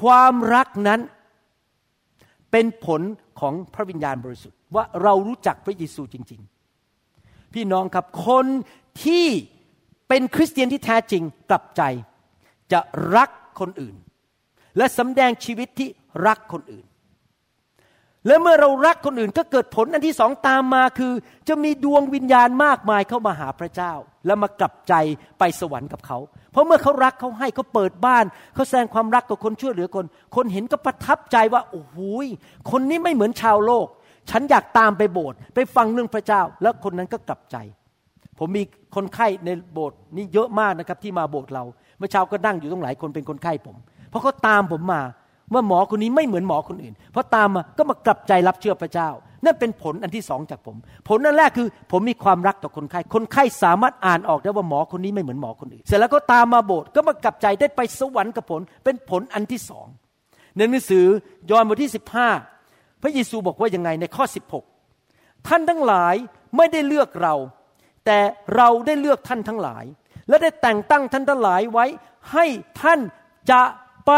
ความรักนั้นเป็นผลของพระวิญญาณบริสุทธิ์ว่าเรารู้จักพระเยซูจริง ๆ พี่น้องครับคนที่เป็นคริสเตียนที่แท้จริงกลับใจ จะรักคนอื่น และสำแดงชีวิตที่รักคนอื่น และเมื่อเรารักคนอื่นก็เกิดผลอันที่สองตามมาคือ จะมีดวงวิญญาณมากมายเข้ามาหาพระเจ้า แล้วมากลับใจไปสวรรค์กับเขา เพราะเมื่อเขารักเขาให้เขาเปิดบ้าน เขาแสดงความรักกับคนช่วยเหลือคน คนเห็นก็ประทับใจว่าโอ้โหคนนี้ไม่เหมือนชาวโลก ฉันอยากตามไปโบสถ์ไปฟังเรื่องพระเจ้า แล้วคนนั้นก็กลับใจ ผมมีคนไข้ในโบสถ์นี่เยอะมากนะครับที่มาโบสถ์เรา เมื่อเช้าก็นั่งอยู่ตรงหลายคนเป็นคนไข้ผม เพราะเขาตามผมมา ว่าหมอคนนี้ไม่เหมือนหมอคนอื่น เพราะตามมาก็มากลับใจรับเชื่อพระเจ้า นั่นเป็นผลอันที่สองจากผม ผลอันแรกคือ ผมมีความรักต่อคนไข้ คนไข้สามารถอ่านออกได้ว่าหมอคนนี้ไม่เหมือนหมอคนอื่น เสร็จแล้วก็ตามมาโบสถ์ก็มากลับใจได้ไปสวรรค์กับผล เป็นผลอันที่สองในหนังสือยอห์นบทที่สิบห้าพระเยซูบอกว่ายังไงในข้อ16ท่านทั้งหลายไม่ได้เลือกเรา แต่เราได้เลือกท่านทั้งหลาย และได้แต่งตั้งท่านทั้งหลายไว้ ให้ท่านจะไป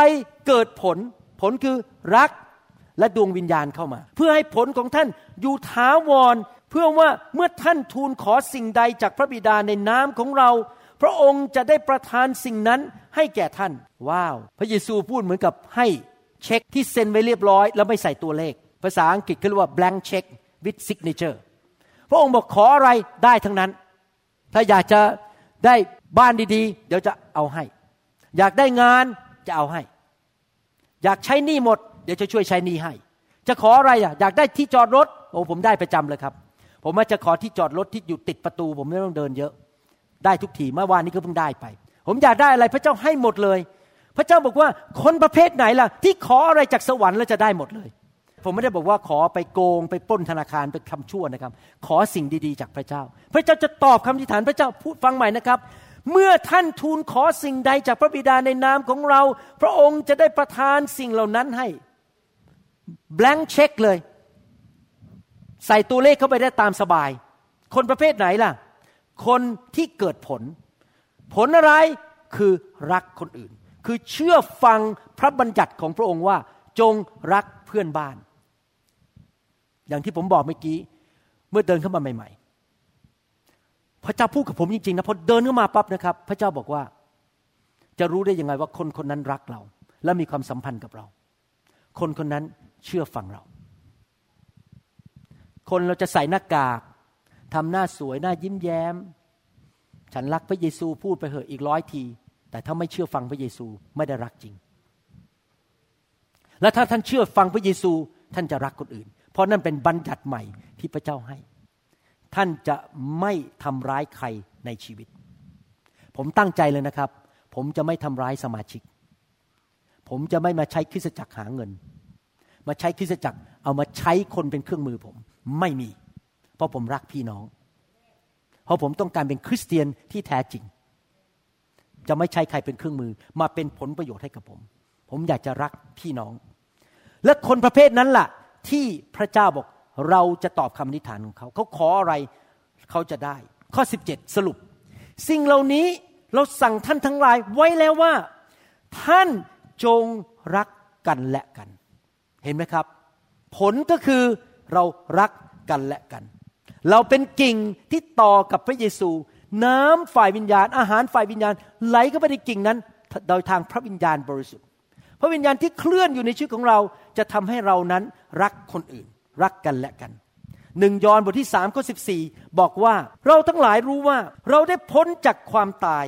เกิดผล ผลคือรักและดวงวิญญาณเข้ามา เพื่อให้ผลของท่านอยู่ถาวร เพื่อว่าเมื่อท่านทูลขอสิ่งใดจากพระบิดาในนามของเรา พระองค์จะได้ประทานสิ่งนั้นให้แก่ท่าน ว้าว พระเยซูพูดเหมือนกับให้เช็คที่เซ็นไว้เรียบร้อย แล้วไม่ใส่ตัวเลข ภาษาอังกฤษเขาเรียกว่า blank check with signature พระองค์บอกขออะไรได้ทั้งนั้น ถ้าอยากจะได้บ้านดีๆ เดี๋ยวจะเอาให้ อยากได้งานจะเอาให้ อยากใช้หนี้หมด เดี๋ยวจะช่วยใช้หนี้ให้ จะขออะไรอะอยากได้ที่จอดรถโอ้ผมได้ประจำเลยครับ ผมว่าจะขอที่จอดรถที่อยู่ติดประตู ผมไม่ต้องเดินเยอะ ได้ทุกทีเมื่อวานนี้ก็เพิ่งได้ไป ผมอยากได้อะไรพระเจ้าให้หมดเลย พระเจ้าบอกว่าคนประเภทไหนล่ะ ที่ขออะไรจากสวรรค์แล้วจะได้หมดเลย ผมไม่ได้บอกว่าขอไปโกงไปปล้นธนาคารไปทำชั่วนะครับ ขอสิ่งดีๆ จากพระเจ้า พระเจ้าจะตอบคำอธิษฐานพระเจ้าพูดฟังใหม่นะครับ เมื่อท่านทูลขอสิ่งใดจากพระบิดาในนามของเรา พระองค์จะได้ประทานสิ่งเหล่านั้นให้ blank check เลย ใส่ตัวเลขเข้าไปได้ตามสบาย คนประเภทไหนล่ะ คนที่เกิดผล ผลอะไรคือรักคนอื่น คือเชื่อฟังพระบัญญัติของพระองค์ว่า จงรักเพื่อนบ้าน อย่างที่ผมบอกเมื่อกี้ เมื่อเดินเข้ามาใหม่ พระเจ้าพูดกับผมจริงๆนะพอเดินเข้ามาปั๊บนะครับ พระเจ้าบอกว่า จะรู้ได้ยังไงว่าคนคนนั้นรักเรา และมีความสัมพันธ์กับเรา คนคนนั้นเชื่อฟังเรา คนเราจะใส่หน้ากากทำหน้าสวยหน้ายิ้มแย้ม ฉันรักพระเยซูพูดไปเหอะอีกร้อยที แต่ถ้าไม่เชื่อฟังพระเยซูไม่ได้รักจริง และถ้าท่านเชื่อฟังพระเยซูท่านจะรักคนอื่น เพราะนั่นเป็นบัญญัติใหม่ที่พระเจ้าให้ ท่านจะไม่ทำร้ายใครในชีวิต ผมตั้งใจเลยนะครับ ผมจะไม่ทำร้ายสมาชิก ผมจะไม่มาใช้คริสจักรหาเงิน มาใช้คริสจักรเอามาใช้คนเป็นเครื่องมือผม ไม่มี เพราะผมรักพี่น้อง เพราะผมต้องการเป็นคริสเตียนที่แท้จริง จะไม่ใช้ใครเป็นเครื่องมือ มาเป็นผลประโยชน์ให้กับผม ผมอยากจะรักพี่น้อง และคนประเภทนั้นล่ะ ที่พระเจ้าบอก เราจะตอบคำอธิษฐานของเขา เขาขออะไรเขาจะได้ ข้อ 17 สรุป สิ่งเหล่านี้เราสั่งท่านทั้งหลายไว้แล้วว่า ท่านจงรักกันและกัน เห็นไหมครับ ผลก็คือเรารักกันและกัน เราเป็นกิ่งที่ต่อกับพระเยซู น้ำฝ่ายวิญญาณ อาหารฝ่ายวิญญาณ ไหลเข้าไปในกิ่งนั้น โดยทางพระวิญญาณบริสุทธิ์ พระวิญญาณที่เคลื่อนอยู่ในชีวิตของเราจะทำให้เรานั้นรักคนอื่น รักกันและกันหนึ่งยอห์นบทที่สามข้อสิบสี่บอกว่าเราทั้งหลายรู้ว่าเราได้พ้นจากความตาย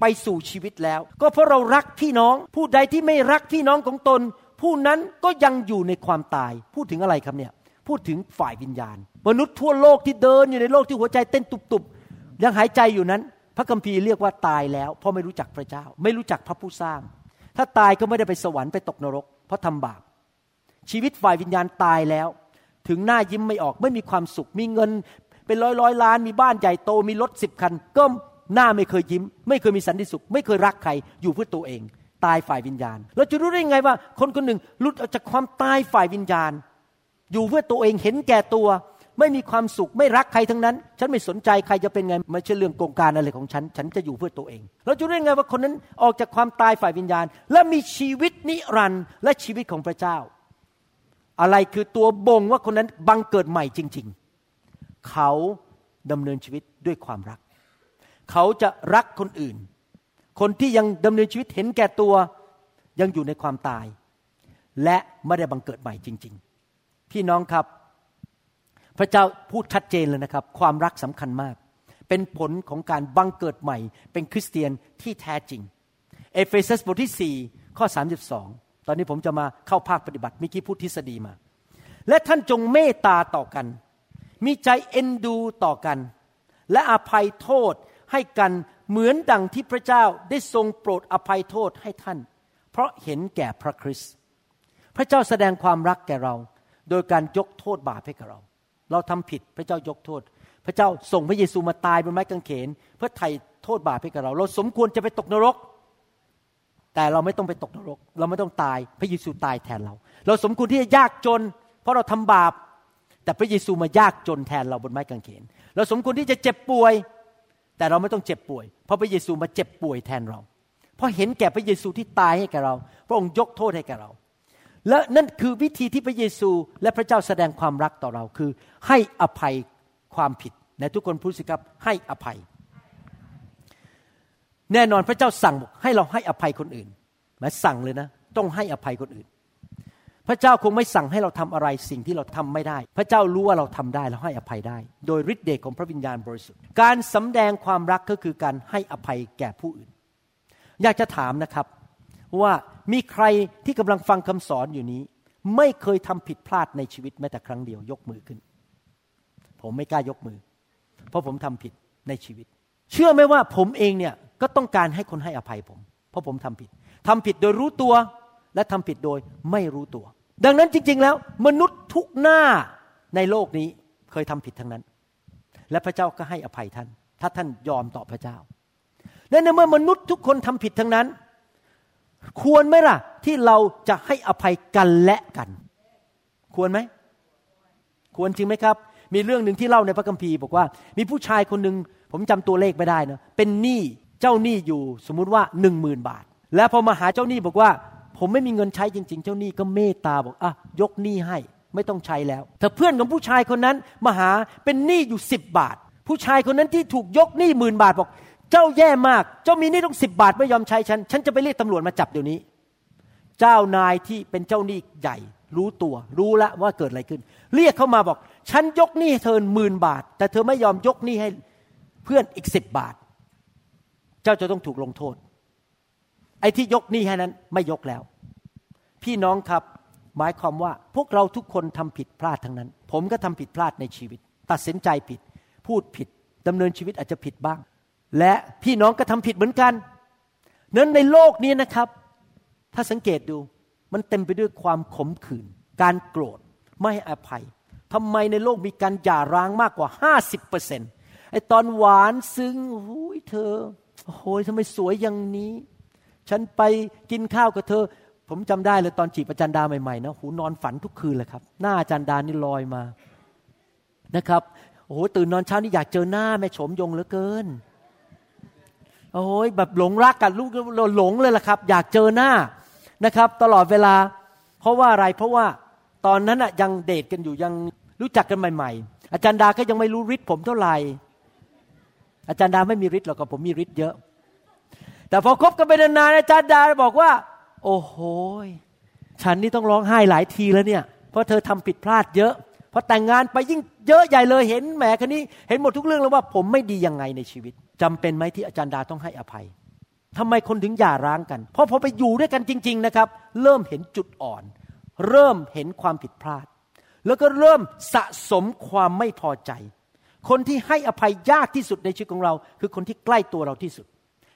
ไปสู่ชีวิตแล้ว ก็เพราะเรารักพี่น้อง ผู้ใดที่ไม่รักพี่น้องของตน ผู้นั้นก็ยังอยู่ในความตาย พูดถึงอะไรครับเนี่ย พูดถึงฝ่ายวิญญาณ มนุษย์ทั่วโลกที่เดินอยู่ในโลกที่หัวใจเต้นตุบๆยังหายใจอยู่นั้น พระคัมภีร์เรียกว่าตายแล้ว เพราะไม่รู้จักพระเจ้า ไม่รู้จักพระผู้สร้าง ถ้าตายก็ไม่ได้ไปสวรรค์ไปตกนรก เพราะทำบาปชีวิตฝ่ายวิญญาณตายแล้ว ถึงหน้ายิ้มไม่ออกไม่มีความสุข มีเงิน เป็นร้อยร้อยล้านมีบ้านใหญ่โตมีรถสิบคัน ก็หน้าไม่เคยยิ้ม ไม่เคยมีสันติสุข ไม่เคยรักใครอยู่เพื่อตัวเอง ตายฝ่ายวิญญาณเราจะรู้ได้ไงว่า คนคนหนึ่งหลุดออกจากความตายฝ่ายวิญญาณ อยู่เพื่อตัวเองเห็นแก่ตัว ไม่มีความสุขไม่รักใครทั้งนั้น ฉันไม่สนใจใครจะเป็นไงไม่ใช่เรื่องโกงการอะไรของฉัน ฉันจะอยู่เพื่อตัวเอง เราจะรู้ได้ไงว่าคนนั้นออกจากความตายฝ่ายวิญญาณ และมีชีวิตนิรันดร์และชีวิตของพระเจ้า อะไรคือตัวบ่งว่าคนนั้นบังเกิดใหม่จริง ๆ เขาดำเนินชีวิตด้วยความรัก เขาจะรักคนอื่น คนที่ยังดำเนินชีวิตเห็นแก่ตัวยังอยู่ในความตาย และไม่ได้บังเกิดใหม่จริง ๆ พี่น้องครับ พระเจ้าพูดชัดเจนเลยนะครับ ความรักสำคัญมาก เป็นผลของการบังเกิดใหม่ เป็นคริสเตียนที่แท้จริง เอเฟซัสบทที่ 4 ข้อ 32 ตอนนี้ผมจะมาเข้าภาคปฏิบัติเมื่อกี้พูดทฤษฎีมา และท่านจงเมตตาต่อกัน มีใจเอ็นดูต่อกัน และอภัยโทษให้กันเหมือนดังที่พระเจ้าได้ทรงโปรดอภัยโทษให้ท่าน เพราะเห็นแก่พระคริสต์พระเจ้าแสดงความรักแก่เรา โดยการยกโทษบาปให้กับเรา เราทำผิดพระเจ้ายกโทษ พระเจ้าส่งพระเยซูมาตายบนไม้กางเขน เพื่อไถ่โทษบาปให้กับเรา เราสมควรจะไปตกนรก แต่เราไม่ต้องไปตกนรก เราไม่ต้องตาย พระเยซูตายแทนเรา เราสมควรที่จะยากจน เพราะเราทำบาป แต่พระเยซูมายากจนแทนเราบนไม้กางเขน เราสมควรที่จะเจ็บป่วย แต่เราไม่ต้องเจ็บป่วย เพราะพระเยซูมาเจ็บป่วยแทนเรา เพราะเห็นแก่พระเยซูที่ตายให้แก่เรา พระองค์ยกโทษให้แก่เรา และนั่นคือวิธีที่พระเยซูและพระเจ้าแสดงความรักต่อเราคือ ให้อภัยความผิดในทุกคนพูดสิครับให้อภัย แน่นอนพระเจ้าสั่งให้เราให้อภัยคนอื่นหมายสั่งเลยนะ ต้องให้อภัยคนอื่น พระเจ้าคงไม่สั่งให้เราทำอะไรสิ่งที่เราทำไม่ได้ พระเจ้ารู้ว่าเราทำได้เราให้อภัยได้ โดยฤทธิ์เดชของพระวิญญาณบริสุทธิ์ การสำแดงความรักก็คือการให้อภัยแก่ผู้อื่น อยากจะถามนะครับว่ามีใครที่กำลังฟังคำสอนอยู่นี้ ไม่เคยทำผิดพลาดในชีวิตแม้แต่ครั้งเดียวยกมือขึ้น ผมไม่กล้ายกมือ เพราะผมทำผิดในชีวิต เชื่อไหมว่าผมเองเนี่ย ก็ต้องการให้คนให้อภัยผม เพราะผมทำผิดทำผิดโดยรู้ตัวและทำผิดโดยไม่รู้ตัว ดังนั้นจริง ๆ แล้ว มนุษย์ทุกหน้าในโลกนี้เคยทำผิดทั้งนั้น และพระเจ้าก็ให้อภัยท่าน ถ้าท่านยอมต่อพระเจ้าและในเมื่อมนุษย์ทุกคนทำผิดทั้งนั้น ควรไหมล่ะ ที่เราจะให้อภัยกันและกัน ควรไหม ควรจริงไหมครับ มีเรื่องหนึ่งที่เล่าในพระคัมภีร์บอกว่า มีผู้ชายคนหนึ่งผมจำตัวเลขไม่ได้นะเป็นหนี้ เจ้าหนี้อยู่สมมุติว่าหนึ่งหมื่นบาท แล้วพอมาหาเจ้าหนี้บอกว่า ผมไม่มีเงินใช้จริง ๆ เจ้าหนี้ก็เมตตาบอกอะยกหนี้ให้ไม่ต้องใช้แล้วแต่เพื่อนของผู้ชายคนนั้นมาหาเป็นหนี้อยู่สิบบาท ผู้ชายคนนั้นที่ถูกยกหนี้หมื่นบาทบอก เจ้าแย่มาก เจ้ามีหนี้ต้องสิบบาทไม่ยอมใช้ฉัน ฉันจะไปเรียกตำรวจมาจับเดี๋ยวนี้ เจ้านายที่เป็นเจ้าหนี้ใหญ่ รู้ตัวรู้ละว่าเกิดอะไรขึ้น เรียกเข้ามาบอก ฉันยกหนี้เธอหมื่นบาท แต่เธอไม่ยอมยกหนี้ให้เพื่อนอีกสิบบาท เจ้าจะต้องถูกลงโทษ ไอ้ที่ยกหนี้ให้นั้นไม่ยกแล้ว พี่น้องครับหมายความว่าพวกเราทุกคนทำผิดพลาดทั้งนั้น ผมก็ทำผิดพลาดในชีวิต ตัดสินใจผิด พูดผิดดำเนินชีวิตอาจจะผิดบ้าง และพี่น้องก็ทำผิดเหมือนกันนั้นในโลกนี้นะครับ ถ้าสังเกตดูมันเต็มไปด้วยความขมขื่น การโกรธไม่ให้อภัยทำไมในโลกมีการหย่าร้างมากกว่า 50%ไอตอนหวานซึ้งโอ้ยเธอ โอ้ยทำไมสวยอย่างนี้ ฉันไปกินข้าวกับเธอ ผมจำได้เลยตอนจีบอาจารย์ดาใหม่ๆนะหูนอนฝันทุกคืนเลยครับ หน้าอาจารย์ดานี่ลอยมานะครับโอ้โหตื่นนอนเช้านี่อยากเจอหน้าแม่ชมยงเหลือเกินโอ้ยแบบหลงรักกันลูกเราหลงเลยล่ะครับ อยากเจอหน้านะครับ ตลอดเวลา เพราะว่าอะไรเพราะว่าตอนนั้นอะยังเดทกันอยู่ยังรู้จักกันใหม่ ๆ อาจารย์ดาก็ยังไม่รู้ฤทธิ์ผมเท่าไหร่ อาจารย์ดาไม่มีฤทธิ์หรอกกับผมมีฤทธิ์เยอะ แต่พอคบกันไปนานๆอาจารย์ดาบอกว่า โอ้โหฉันนี่ต้องร้องไห้หลายทีแล้วเนี่ย เพราะเธอทำผิดพลาดเยอะพอแต่งงานไปยิ่งเยอะใหญ่เลยเห็นแหมคนนี้ เห็นหมดทุกเรื่องแล้วว่าผมไม่ดียังไงในชีวิตจำเป็นไหมที่อาจารย์ดาต้องให้อภัยทำไมคนถึงหย่าร้างกัน เพราะพอไปอยู่ด้วยกันจริง ๆ นะครับ เริ่มเห็นจุดอ่อน เริ่มเห็นความผิดพลาด แล้วก็เริ่มสะสมความไม่พอใจ คนที่ให้อภัยยากที่สุดในชีวิตของเรา คือคนที่ใกล้ตัวเราที่สุด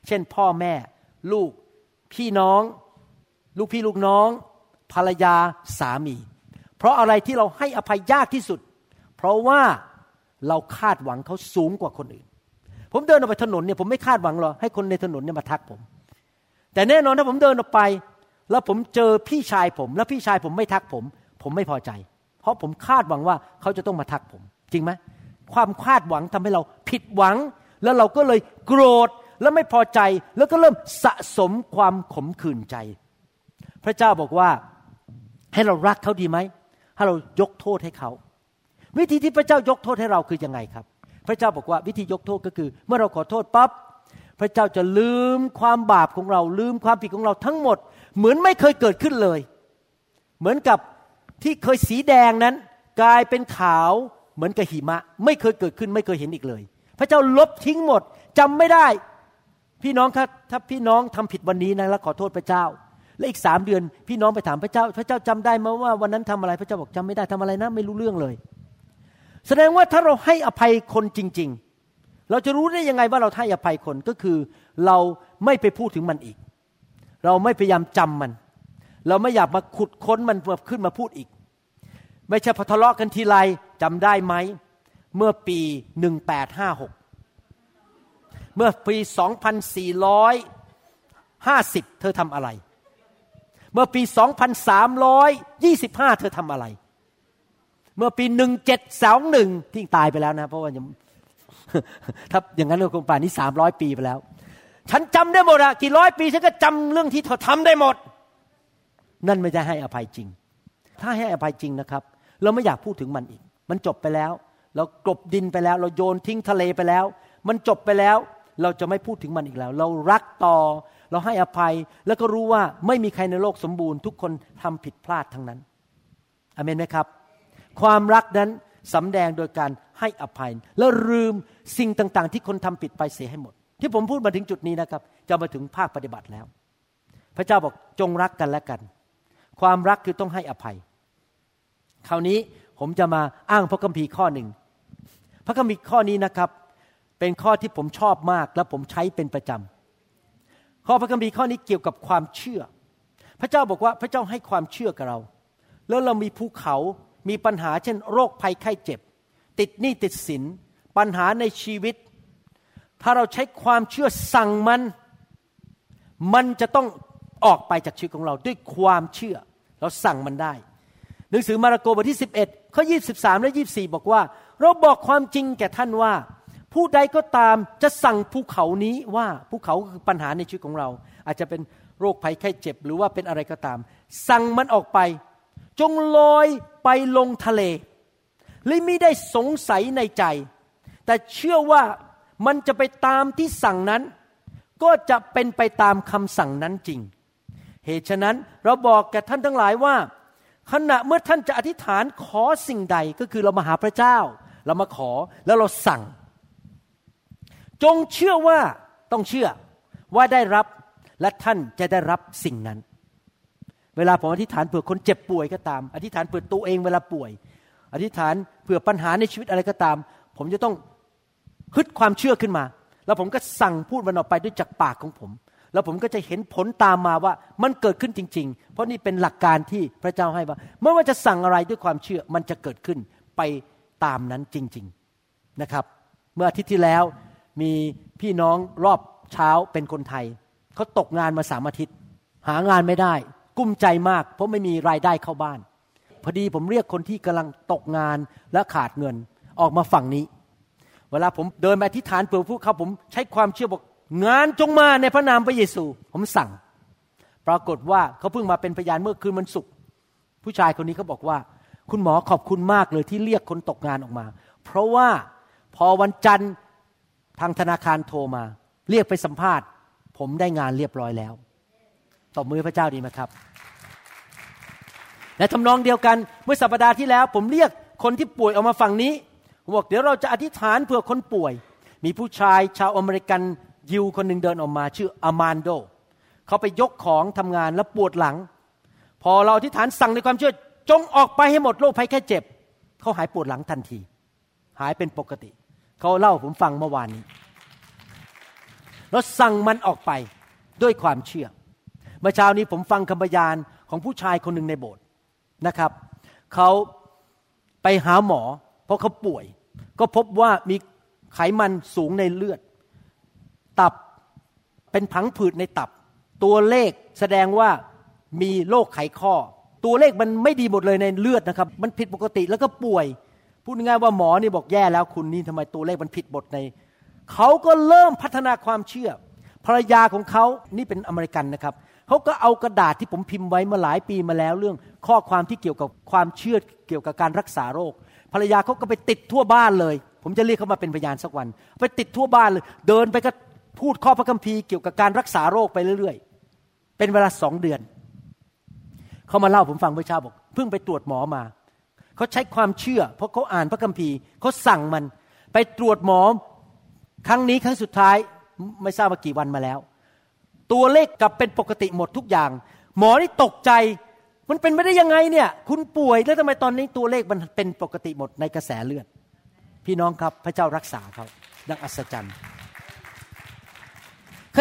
เช่น พ่อแม่ ลูก พี่น้อง ลูกพี่ลูกน้อง ภรรยาสามี เพราะอะไรที่เราให้อภัยยากที่สุด เพราะว่าเราคาดหวังเขาสูงกว่าคนอื่น ผมเดินออกไปถนนเนี่ยผมไม่คาดหวังหรอกให้คนในถนนเนี่ยมาทักผม แต่แน่นอนถ้าผมเดินออกไป แล้วผมเจอพี่ชายผม แล้วพี่ชายผมไม่ทักผม ผมไม่พอใจ เพราะผมคาดหวังว่าเขาจะต้องมาทักผม จริงไหม ความคาดหวังทำให้เราผิดหวัง แล้วเราก็เลยโกรธแล้วไม่พอใจแล้วก็เริ่มสะสมความขมขื่นใจ พระเจ้าบอกว่าให้เรารักเขาดีไหมให้เรายกโทษให้เขา วิธีที่พระเจ้ายกโทษให้เราคือยังไงครับ พระเจ้าบอกว่าวิธียกโทษก็คือ เมื่อเราขอโทษปั๊บพระเจ้าจะลืมความบาปของเรา ลืมความผิดของเราทั้งหมด เหมือนไม่เคยเกิดขึ้นเลย เหมือนกับที่เคยสีแดงนั้น กลายเป็นขาว เหมือนกับหิมะ ไม่เคยเกิดขึ้นไม่เคยเห็นอีกเลย พระเจ้าลบทิ้งหมดจำไม่ได้ พี่น้องครับถ้าพี่น้องทำผิดวันนี้นะแล้วขอโทษพระเจ้า และอีกสามเดือน พี่น้องไปถามพระเจ้า พระเจ้าจำได้ไหมว่าวันนั้นทำอะไรพระเจ้าบอกจำไม่ได้ทำอะไรนะ ไม่รู้เรื่องเลย แสดงว่าถ้าเราให้อภัยคนจริง ๆ เราจะรู้ได้ยังไงว่าเราให้อภัยคนก็คือ เราไม่ไปพูดถึงมันอีก เราไม่พยายามจำมัน เราไม่อยากมาขุดค้นมันขึ้นมาพูดอีก ไม่ใช่พอทะเลาะกันทีไร จำได้ไหม เมื่อปี 1856 เมื่อปี 2450 เธอทำอะไร เมื่อปี 2325 เธอทำอะไร เมื่อปี 1721 ที่ตายไปแล้วนะ เพราะว่าถ้าอย่างนั้นก็คงป่านนี้300ปีไปแล้ว ฉันจำได้หมดอะกี่ร้อยปีฉันก็จำเรื่องที่เธอทำได้หมด นั่นไม่ได้ให้อภัยจริง ถ้าให้อภัยจริงนะครับ เราไม่อยากพูดถึงมันอีก มันจบไปแล้ว เรากลบดินไปแล้ว เราโยนทิ้งทะเลไปแล้ว มันจบไปแล้ว เราจะไม่พูดถึงมันอีกแล้ว เรารักต่อ เราให้อภัย แล้วก็รู้ว่าไม่มีใครในโลกสมบูรณ์ทุกคนทำผิดพลาดทั้งนั้นอเมนไหมครับ ความรักนั้นสำแดงโดยการให้อภัย แล้วลืมสิ่งต่างๆ ที่คนทำผิดไปเสียให้หมด ที่ผมพูดมาถึงจุดนี้นะครับ จะมาถึงภาคปฏิบัติแล้ว พระเจ้าบอกจงรักกันและกัน ความรักคือต้องให้อภัย คราวนี้ ผมจะมาอ้างพระคัมภีร์ข้อหนึ่ง พระคัมภีร์ข้อนี้นะครับ เป็นข้อที่ผมชอบมากและผมใช้เป็นประจำ ข้อพระคัมภีร์ข้อนี้เกี่ยวกับความเชื่อ พระเจ้าบอกว่าพระเจ้าให้ความเชื่อกับเรา แล้วเรามีภูเขามีปัญหาเช่น โรคภัยไข้เจ็บ ติดหนี้ติดสิน ปัญหาในชีวิต ถ้าเราใช้ความเชื่อสั่งมัน มันจะต้องออกไปจากชีวิตของเราด้วยความเชื่อ เราสั่งมันได้ หนังสือมาระโกบทที่ 11ข้อ23 และ 24 บอกว่า เราบอกความจริงแก่ท่านว่า ผู้ใดก็ตามจะสั่งภูเขานี้ว่าภูเขาคือปัญหาในชีวิตของเรา อาจจะเป็นโรคภัยไข้เจ็บหรือว่าเป็นอะไรก็ตาม สั่งมันออกไป จงลอยไปลงทะเลเลยไม่ได้สงสัยในใจ แต่เชื่อว่ามันจะไปตามที่สั่งนั้น ก็จะเป็นไปตามคำสั่งนั้นจริง เหตุฉะนั้นเราบอกแก่ท่านทั้งหลายว่า ขณะเมื่อท่านจะอธิษฐานขอสิ่งใดก็คือเรามาหาพระเจ้า เรามาขอแล้วเราสั่ง จงเชื่อว่าต้องเชื่อว่าได้รับและท่านจะได้รับสิ่งนั้น เวลาผมอธิษฐานเผื่อคนเจ็บป่วยก็ตาม อธิษฐานเผื่อตัวเองเวลาป่วย อธิษฐานเผื่อปัญหาในชีวิตอะไรก็ตาม ผมจะต้องฮึดความเชื่อขึ้นมา แล้วผมก็สั่งพูดมันออกไปด้วยจากปากของผม แล้วผมก็จะเห็นผลตามมาว่ามันเกิดขึ้นจริง ๆ เพราะนี่เป็นหลักการที่พระเจ้าให้ว่าเมื่อว่าจะสั่งอะไรด้วยความเชื่อมันจะเกิดขึ้นไปตามนั้นจริง ๆนะครับ เมื่ออาทิตย์ที่แล้วมีพี่น้องรอบเช้าเป็นคนไทยเขาตกงานมาสามอาทิตย์ หางานไม่ได้ กุ้มใจมาก เพราะไม่มีรายได้เข้าบ้าน พอดีผมเรียกคนที่กำลังตกงานและขาดเงินออกมาฝั่งนี้ เวลาผมเดินมาอธิษฐานเผื่อพวกเขาผมใช้ความเชื่อบอก งานจงมาในพระนามพระเยซู ผมสั่ง ปรากฏว่าเขาเพิ่งมาเป็นพยานเมื่อคืนมันศุกร์ผู้ชายคนนี้เขาบอกว่า คุณหมอขอบคุณมากเลยที่เรียกคนตกงานออกมา เพราะว่าพอวันจันทร์ทางธนาคารโทรมา เรียกไปสัมภาษณ์ ผมได้งานเรียบร้อยแล้วตบมือพระเจ้าดีไหมครับ และทำนองเดียวกันเมื่อสัปดาห์ที่แล้ว ผมเรียกคนที่ป่วยออกมาฝั่งนี้ผมบอกเดี๋ยวเราจะอธิษฐานเพื่อคนป่วย มีผู้ชายชาวอเมริกัน ยิวคนหนึ่งเดินออกมาชื่ออามานโดเขาไปยกของทำงานแล้วปวดหลัง พอเราอธิษฐานสั่งในความเชื่อ จงออกไปให้หมดโรคภัยแค่เจ็บเขาหายปวดหลังทันที หายเป็นปกติเขาเล่าผมฟังเมื่อวานนี้เราสั่งมันออกไปด้วยความเชื่อ เมื่อเช้านี้ผมฟังคำพยานของผู้ชายคนหนึ่งในโบสถ์นะครับเขาไปหาหมอ เพราะเขาป่วย ก็พบว่ามีไขมันสูงในเลือด ตับเป็นผังผืดในตับ ตัวเลขแสดงว่ามีโรคไขข้อ ตัวเลขมันไม่ดีหมดเลยในเลือดนะครับ มันผิดปกติแล้วก็ป่วย พูดง่ายว่าหมอนี่บอกแย่แล้วคุณนี่ทำไมตัวเลขมันผิดหมดในเขาก็เริ่มพัฒนาความเชื่อ ภรรยาของเขานี่เป็นอเมริกันนะครับเขาก็เอากระดาษที่ผมพิมพ์ไว้มาหลายปีมาแล้วเรื่อง ข้อความที่เกี่ยวกับความเชื่อเกี่ยวกับการรักษาโรค ภรรยาเขาก็ไปติดทั่วบ้านเลย ผมจะเรียกเขามาเป็นพยานสักวัน ไปติดทั่วบ้านเลย เดินไปก็ พูดข้อพระคัมภีร์เกี่ยวกับการรักษาโรคไปเรื่อยๆ เป็นเวลาสองเดือน เขามาเล่าผมฟังเมื่อเช้าบอกเพิ่งไปตรวจหมอมา เขาใช้ความเชื่อ เพราะเขาอ่านพระคัมภีร์เขาสั่งมัน ไปตรวจหมอครั้งนี้ครั้งสุดท้ายไม่ทราบว่ากี่วันมาแล้ว ตัวเลขกลับเป็นปกติหมดทุกอย่าง หมอนี่ตกใจ มันเป็นไปได้ยังไงเนี่ย คุณป่วยแล้วทำไมตอนนี้ตัวเลขมันเป็นปกติหมดในกระแสเลือด พี่น้องครับพระเจ้ารักษาเขาดังอัศจรรย์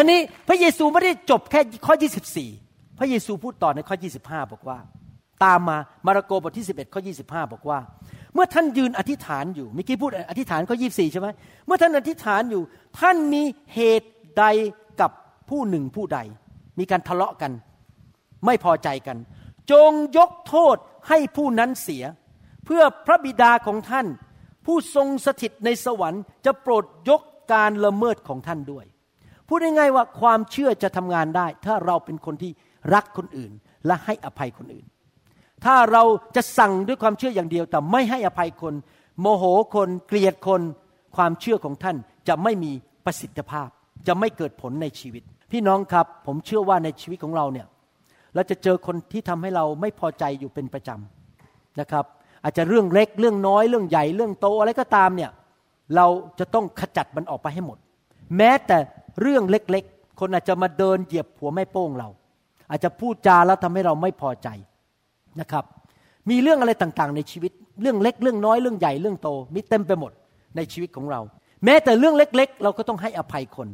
คราวนี้พระเยซูไม่ได้จบแค่ข้อ 24 พระเยซูพูดต่อในข้อ 25 บอกว่า ตามมามาระโกบทที่ 11 ข้อ 25 บอกว่า เมื่อท่านยืนอธิษฐานอยู่เมื่อกี้พูดอธิษฐานข้อ 24 ใช่ไหมเมื่อท่านอธิษฐานอยู่ ท่านมีเหตุใดกับผู้หนึ่งผู้ใด มีการทะเลาะกัน ไม่พอใจกัน จงยกโทษให้ผู้นั้นเสีย เพื่อพระบิดาของท่าน ผู้ทรงสถิตในสวรรค์จะโปรดยกการละเมิดของท่านด้วย พูดง่ายๆว่าความเชื่อจะทำงานได้ ถ้าเราเป็นคนที่รักคนอื่น และให้อภัยคนอื่น ถ้าเราจะสั่งด้วยความเชื่ออย่างเดียว แต่ไม่ให้อภัยคน โมโหคนเกลียดคน ความเชื่อของท่านจะไม่มีประสิทธิภาพ จะไม่เกิดผลในชีวิต พี่น้องครับ ผมเชื่อว่าในชีวิตของเราเนี่ยเราจะเจอคนที่ทำให้เราไม่พอใจอยู่เป็นประจำนะครับ อาจจะเรื่องเล็กเรื่องน้อยเรื่องใหญ่เรื่องโตอะไรก็ตามเนี่ยเราจะต้องขจัดมันออกไปให้หมด แม้แต่ เรื่องเล็กๆ คนอาจจะมาเดินเหยียบหัวแม่โป้งเรา อาจจะพูดจาแล้วทำให้เราไม่พอใจนะครับ มีเรื่องอะไรต่างๆ ในชีวิต เรื่องเล็กเรื่องน้อยเรื่องใหญ่เรื่องโต มีเต็มไปหมดในชีวิตของเรา แม้แต่เรื่องเล็กๆ เราก็ต้องให้อภัยคน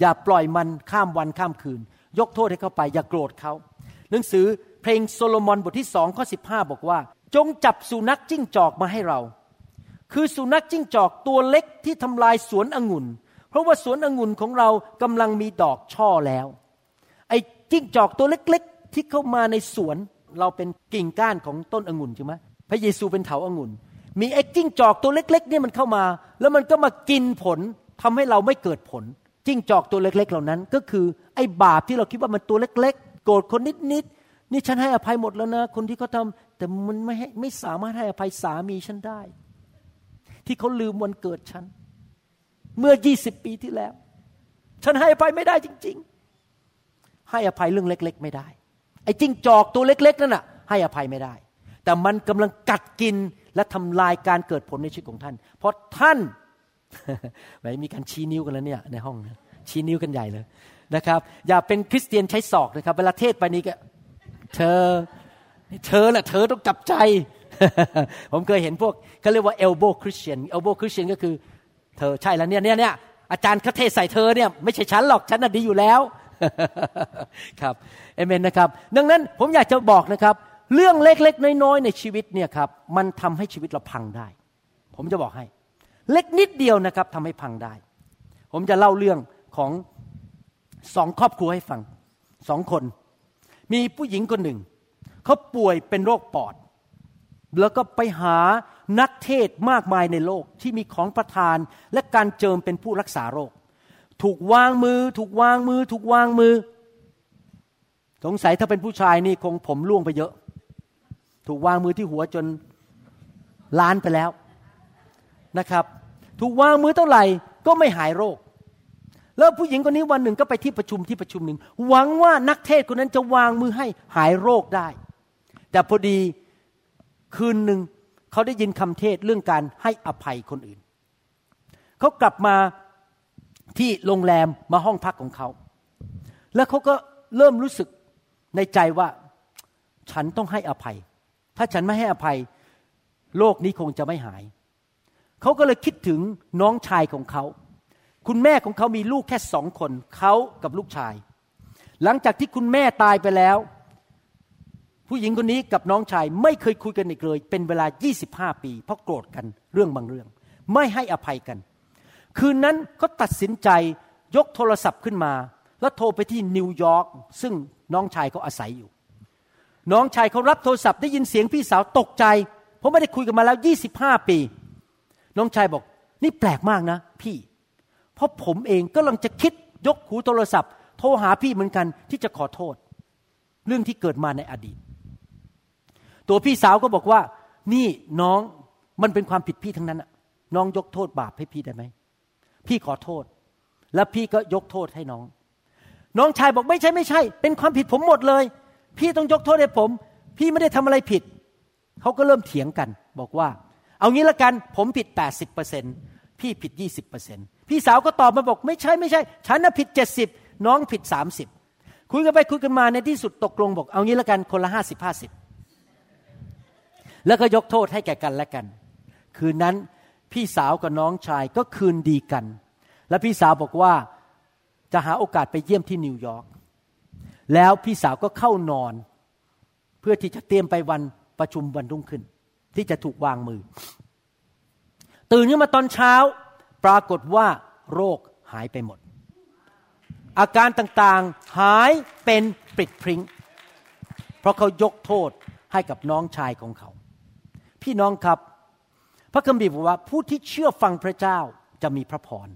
อย่าปล่อยมันข้ามวันข้ามคืน ยกโทษให้เขาไป อย่าโกรธเขาหนังสือเพลงโซโลมอนบทที่สองข้อสิบอกว่า จงจับสุนัขจิ้งจอกมาให้เรา คือสุนัขจิ้งจอกตัวเล็กที่ทำลายสวนองุ่น เพราะว่าสวนองุ่นของเรากำลังมีดอกช่อแล้ว ไอ้จิ้งจอกตัวเล็กๆ ที่เข้ามาในสวนเราเป็นกิ่งก้านของต้นองุ่นใช่ไหมพระเยซูเป็นเถาองุ่น มีไอ้จิ้งจอกตัวเล็กๆนี่มันเข้ามา แล้วมันก็มากินผลทำให้เราไม่เกิดผล จิ้งจอกตัวเล็ก ๆ เหล่านั้น ก็คือไอ้บาปที่เราคิดว่ามันตัวเล็ก ๆ โกรธคนนิดๆนี่ฉันให้อภัยหมดแล้วนะ คนที่เขาทาแต่มันไม่ให้ไม่สามารถให้อภัยสามีฉันได้ ที่เขาลืมวันเกิดฉัน เมื่อยี่สิบปีที่แล้ว ฉันให้อภัยไม่ได้จริง ๆ ให้อภัยเรื่องเล็ก ๆ ไม่ได้ ไอ้จิ้งจอกตัวเล็ก ๆ นั่นน่ะ ให้อภัยไม่ได้ แต่มันกำลังกัดกินและทำลายการเกิดผลในชีวิตของท่าน เพราะท่านไม่มีการชี้นิ้วกันแล้วเนี่ยในห้องนะชี้นิ้วกันใหญ่เลยนะครับ อย่าเป็นคริสเตียนใช้ศอกนะครับ เวลาเทศไปนี้ก็ เธอ เธอแหละเธอต้องจับใจ ผมเคยเห็นพวกเขาเรียกว่า elbow Christian elbow Christian ก็คือ เธอใช่แล้วเนี่ยเนี่ยเนี่ยอาจารย์เขาเทศใส่เธอเนี่ยไม่ใช่ฉันหรอกฉันน่ะดีอยู่แล้วครับเอเมนนะครับ ดังนั้นผมอยากจะบอกนะครับ เรื่องเล็กๆน้อยๆในชีวิตเนี่ยครับมันทำให้ชีวิตเราพังได้ ผมจะบอกให้ เล็กนิดเดียวนะครับทำให้พังได้ ผมจะเล่าเรื่องของสองครอบครัวให้ฟังสองคน มีผู้หญิงคนหนึ่งเขาป่วยเป็นโรคปอด แล้วก็ไปหา นักเทศมากมายในโลกที่มีของประทานและการเจิมเป็นผู้รักษาโรค ถูกวางมือ ถูกวางมือ ถูกวางมือ สงสัยถ้าเป็นผู้ชายนี่คงผมล่วงไปเยอะ ถูกวางมือที่หัวจนล้านไปแล้วนะครับ ถูกวางมือเท่าไหร่ก็ไม่หายโรค แล้วผู้หญิงคนนี้วันหนึ่งก็ไปที่ประชุมที่ประชุมหนึ่งหวังว่านักเทศคนนั้นจะวางมือให้หายโรคได้ แต่พอดีคืนหนึ่ง เขาได้ยินคำเทศเรื่องการให้อภัยคนอื่น เขากลับมาที่โรงแรมมาห้องพักของเขา แล้วเขาก็เริ่มรู้สึกในใจว่า ฉันต้องให้อภัย ถ้าฉันไม่ให้อภัย โลกนี้คงจะไม่หาย เขาก็เลยคิดถึงน้องชายของเขา คุณแม่ของเขามีลูกแค่สองคน เขากับลูกชาย หลังจากที่คุณแม่ตายไปแล้ว ผู้หญิงคนนี้กับน้องชายไม่เคยคุยกันอีกเลย เป็นเวลา 25 ปี เพราะโกรธกันเรื่องบางเรื่อง ไม่ให้อภัยกัน คืนนั้นเขาตัดสินใจยกโทรศัพท์ขึ้นมา แล้วโทรไปที่นิวยอร์กซึ่งน้องชายเขาอาศัยอยู่ น้องชายเขารับโทรศัพท์ได้ยินเสียงพี่สาวตกใจ เพราะไม่ได้คุยกันมาแล้ว 25 ปี น้องชายบอก นี่แปลกมากนะ พี่ เพราะผมเองก็กำลังจะคิดยกหูโทรศัพท์ โทรหาพี่เหมือนกันที่จะขอโทษ เรื่องที่เกิดมาในอดีต ตัวพี่สาวก็บอกว่า นี่น้องมันเป็นความผิดพี่ทั้งนั้นน้องยกโทษบาปให้พี่ได้ไหมพี่ขอโทษ แล้วพี่ก็ยกโทษให้น้อง น้องชายบอกไม่ใช่ไม่ใช่ เป็นความผิดผมหมดเลย พี่ต้องยกโทษให้ผม พี่ไม่ได้ทำอะไรผิดเขาก็เริ่มเถียงกัน บอกว่า เอางี้ละกันผมผิด 80%พี่ผิด 20%พี่สาวก็ตอบมาบอกไม่ใช่ไม่ใช่ ฉันน่ะผิด 70 น้องผิด 30 คุยกันไปคุยกันมาในที่สุดตกลงบอก เอางี้ละกันคนละ 50 50 แล้วก็ยกโทษให้แก่กันและกัน คืนนั้นพี่สาวกับน้องชายก็คืนดีกัน และพี่สาวบอกว่าจะหาโอกาสไปเยี่ยมที่นิวยอร์กแล้วพี่สาวก็เข้านอน เพื่อที่จะเตรียมไปวันประชุมวันรุ่งขึ้น ที่จะถูกวางมือ ตื่นขึ้นมาตอนเช้า ปรากฏว่าโรคหายไปหมด อาการต่างๆหายเป็นปริดพริง้งเพราะเขายกโทษให้กับน้องชายของเขา พี่น้องครับ พระคัมภีร์บอกว่าผู้ที่เชื่อฟังพระเจ้าจะมีพระพร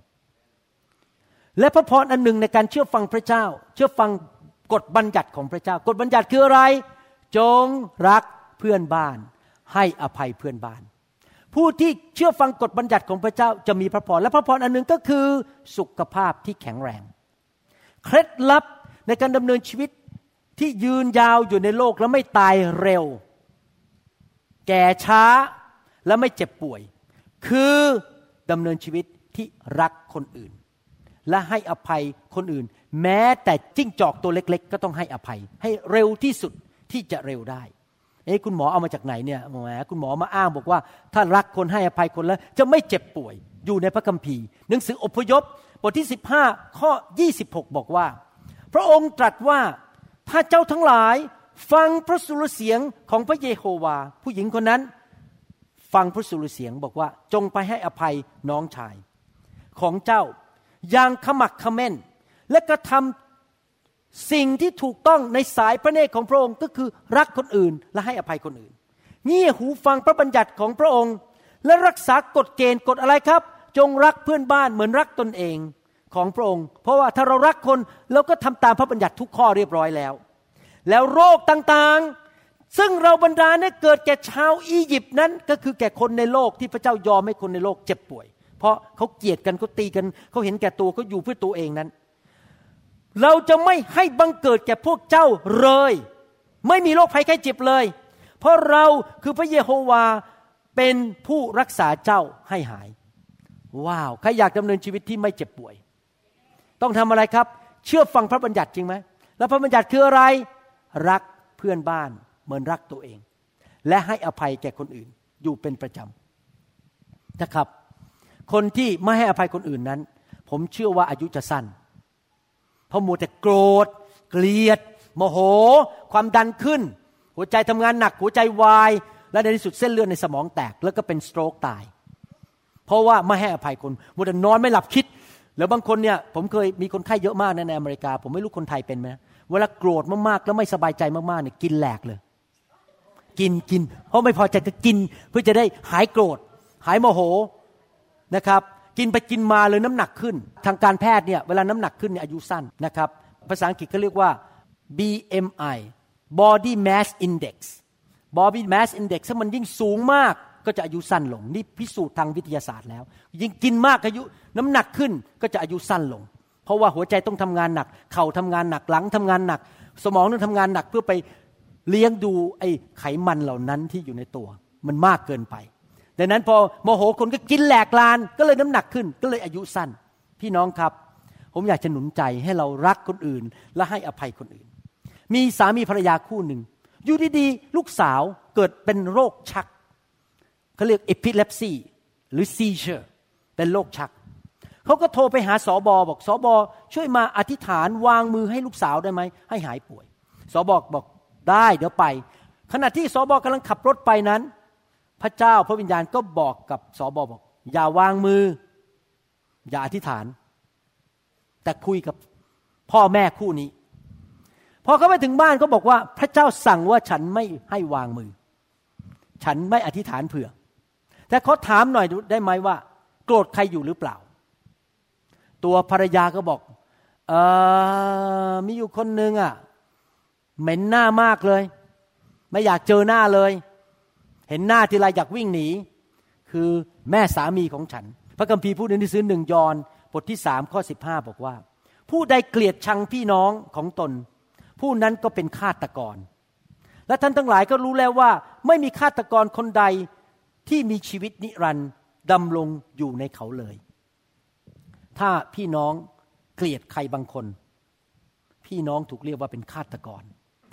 และพระพรอันหนึ่งในการเชื่อฟังพระเจ้า เชื่อฟังกฎบัญญัติของพระเจ้า กฎบัญญัติคืออะไร จงรักเพื่อนบ้าน ให้อภัยเพื่อนบ้าน ผู้ที่เชื่อฟังกฎบัญญัติของพระเจ้าจะมีพระพร และพระพรอันหนึ่งก็คือสุขภาพที่แข็งแรง เคล็ดลับในการดำเนินชีวิตที่ยืนยาวอยู่ในโลกและไม่ตายเร็ว แก่ช้าและไม่เจ็บป่วย คือดำเนินชีวิตที่รักคนอื่น และให้อภัยคนอื่น แม้แต่จิ้งจอกตัวเล็ก ๆ ก็ต้องให้อภัย ให้เร็วที่สุดที่จะเร็วได้เอ๊ะคุณหมอเอามาจากไหนเนี่ยแหมคุณหมอมาอ้างบอกว่า ถ้ารักคนให้อภัยคนแล้ว จะไม่เจ็บป่วยอยู่ในพระคัมภีร์ หนังสืออพยพบทที่ 15 ข้อ 26 บอกว่า พระองค์ตรัสว่าถ้าเจ้าทั้งหลาย ฟังพระสุรเสียงของพระเยโฮวา ผู้หญิงคนนั้น ฟังพระสุรเสียงบอกว่าจงไปให้อภัยน้องชาย ของเจ้าอย่างขมักขม้น และกระทำสิ่งที่ถูกต้องในสายพระเนตรของพระองค์ก็คือรักคนอื่นและให้อภัยคนอื่นเงี่ยหูฟังพระบัญญัติของพระองค์ และรักษากฎเกณฑ์กฎอะไรครับ จงรักเพื่อนบ้านเหมือนรักตนเองของพระองค์ เพราะว่าถ้าเรารักคนเราก็ทำตามพระบัญญัติทุกข้อเรียบร้อยแล้ว แล้วโรคต่างๆ ซึ่งเราบรรดาเนี่ยเกิดแก่ชาวอียิปต์นั้น ก็คือแก่คนในโลกที่พระเจ้ายอมให้คนในโลกเจ็บป่วย เพราะเขาเกลียดกันเขาตีกันเขาเห็นแก่ตัวเขาอยู่เพื่อตัวเองนั้น เราจะไม่ให้บังเกิดแก่พวกเจ้าเลย ไม่มีโรคภัยแค่เจ็บเลย เพราะเราคือพระเยโฮวาเป็นผู้รักษาเจ้าให้หาย ว้าวใครอยากดำเนินชีวิตที่ไม่เจ็บป่วย ต้องทำอะไรครับ เชื่อฟังพระบัญญัติจริงไหมแล้วพระบัญญัติคืออะไร รักเพื่อนบ้านเหมือนรักตัวเอง และให้อภัยแก่คนอื่นอยู่เป็นประจำนะครับ คนที่ไม่ให้อภัยคนอื่นนั้น ผมเชื่อว่าอายุจะสั้น เพราะมัวแต่โกรธ เกลียด โมโห ความดันขึ้น หัวใจทำงานหนัก หัวใจวาย และในที่สุดเส้นเลือดในสมองแตก แล้วก็เป็นสโตรกตาย เพราะว่าไม่ให้อภัยคนมัวแต่นอนไม่หลับคิดแล้วบางคนเนี่ยผมเคยมีคนไข้เยอะมากในอเมริกา ผมไม่รู้คนไทยเป็นไหม เวลาโกรธมากๆแล้วไม่สบายใจมากๆเนี่ยกินแหลกเลย กินกิน เพราะไม่พอใจก็กิน เพื่อจะได้หายโกรธ หายโมโหนะครับ กินไปกินมาเลยน้ำหนักขึ้น ทางการแพทย์เนี่ยเวลาน้ำหนักขึ้นเนี่ยอายุสั้นนะครับ ภาษาอังกฤษก็เรียกว่า BMI Body Mass Index Body Mass Index ถ้ามันยิ่งสูงมากก็จะอายุสั้นลง นี่พิสูจน์ทางวิทยาศาสตร์แล้ว ยิ่งกินมากอายุน้ำหนักขึ้นก็จะอายุสั้นลง เพราะว่าหัวใจต้องทำงานหนัก เข่าทำงานหนักหลังทำงานหนัก สมองต้องทำงานหนักเพื่อไปเลี้ยงดูไอ้ไขมันเหล่านั้นที่อยู่ในตัว มันมากเกินไปดังนั้นพอโมโหคนก็กินแหลกลานก็เลยน้ำหนักขึ้น ก็เลยอายุสั้น พี่น้องครับ ผมอยากจะหนุนใจให้เรารักคนอื่น และให้อภัยคนอื่น มีสามีภรรยาคู่หนึ่งอยู่ดีๆลูกสาวเกิดเป็นโรคชักเขาเรียก epilepsy หรือ seizure เป็นโรคชัก เขาก็โทรไปหาสอบอบอกสอบอช่วยมาอธิษฐานวางมือให้ลูกสาวได้ไหมให้หายป่วยสอบอบอกได้เดี๋ยวไป ขณะที่สอบอกำลังขับรถไปนั้น พระเจ้าพระวิญญาณก็บอกกับสอบอบอก อย่าวางมือ อย่าอธิษฐาน แต่คุยกับพ่อแม่คู่นี้พอเขาไปถึงบ้านก็บอกว่า พระเจ้าสั่งว่าฉันไม่ให้วางมือ ฉันไม่อธิษฐานเผื่อ แต่เขาถามหน่อยได้ไหมว่า โกรธใครอยู่หรือเปล่า ตัวภรรยาก็บอกเออมีอยู่คนหนึ่งอะ เหม็นหน้ามากเลย ไม่อยากเจอหน้าเลย เห็นหน้าทีไรอยากวิ่งหนี คือแม่สามีของฉัน พระคัมภีร์พูดในหนังสือหนึ่งยอนบทที่สามข้อสิบห้าบอกว่า ผู้ใดเกลียดชังพี่น้องของตน ผู้นั้นก็เป็นฆาตกร และท่านทั้งหลายก็รู้แล้วว่า ไม่มีฆาตกรคนใดที่มีชีวิตนิรันดร์ดำรงอยู่ในเขาเลย ถ้าพี่น้องเกลียดใครบางคน พี่น้องถูกเรียกว่าเป็นฆาตกร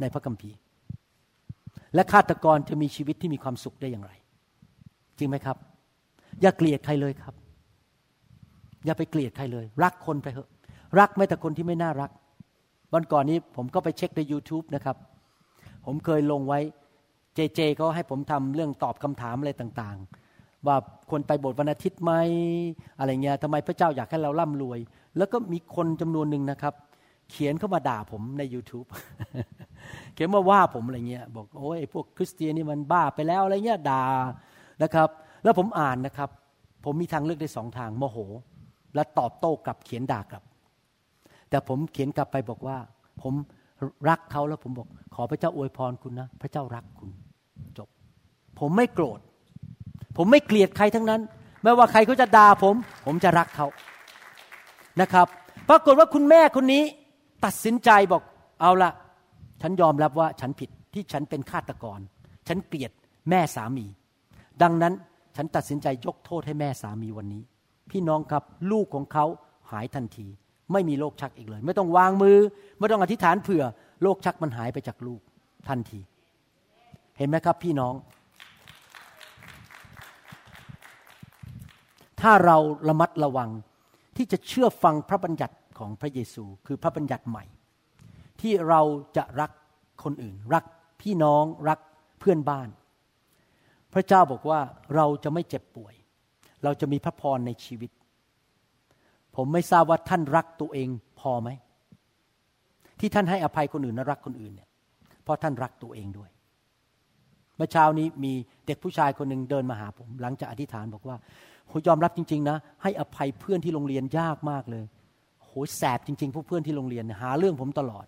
ในพระคัมภีร์ และฆาตกรจะมีชีวิตที่มีความสุขได้อย่างไร จริงไหมครับ อย่าเกลียดใครเลยครับ อย่าไปเกลียดใครเลย รักคนไปเถอะ รักแม้แต่คนที่ไม่น่ารัก วันก่อนนี้ผมก็ไปเช็คใน YouTube นะครับ ผมเคยลงไว้เจเจเขาให้ผมทำเรื่องตอบคำถามอะไรต่างๆ ว่าควรไปโบสถ์วันอาทิตย์ไหมอะไรเงี้ยทำไมพระเจ้าอยากให้เราร่ำรวย แล้วก็มีคนจำนวนหนึ่งนะครับ เขียนเข้ามาด่าผมใน YouTube เขียนมาว่าผมอะไรเงี้ยบอกโอ้ยพวกคริสเตียนนี่มันบ้าไปแล้วอะไรเงี้ยด่านะครับ แล้วผมอ่านนะครับ ผมมีทางเลือกได้สองทางโมโห และตอบโต้กลับเขียนด่ากลับ แต่ผมเขียนกลับไปบอกว่า ผมรักเขาแล้วผมบอก ขอพระเจ้าอวยพรคุณนะ พระเจ้ารักคุณ จบ ผมไม่โกรธ ผมไม่เกลียดใครทั้งนั้น ไม่ว่าใครเขาจะด่าผม ผมจะรักเขานะครับ ปรากฏว่าคุณแม่คนนี้ตัดสินใจบอกเอาละฉันยอมรับว่าฉันผิดที่ฉันเป็นฆาตกร ฉันเกลียดแม่สามี ดังนั้นฉันตัดสินใจยกโทษให้แม่สามีวันนี้ พี่น้องครับลูกของเขาหายทันที ไม่มีโรคชักอีกเลย ไม่ต้องวางมือ ไม่ต้องอธิษฐานเผื่อโรคชักมันหายไปจากลูกทันที เห็นไหมครับพี่น้อง ถ้าเราระมัดระวังที่จะเชื่อฟังพระบัญญัติของพระเยซู คือพระบัญญัติใหม่ ที่เราจะรักคนอื่น รักพี่น้องรักเพื่อนบ้าน พระเจ้าบอกว่าเราจะไม่เจ็บป่วย เราจะมีพระพรในชีวิต ผมไม่ทราบว่าท่านรักตัวเองพอไหม ที่ท่านให้อภัยคนอื่นและรักคนอื่นเนี่ยเพราะท่านรักตัวเองด้วยเมื่อเช้านี้มีเด็กผู้ชายคนหนึ่งเดินมาหาผม หลังจากอธิษฐานบอกว่า โหยอมรับจริง ๆ นะ ให้อภัยเพื่อนที่โรงเรียนยากมากเลยโหแสบจริง ๆ พวกเพื่อนที่โรงเรียนหาเรื่องผมตลอด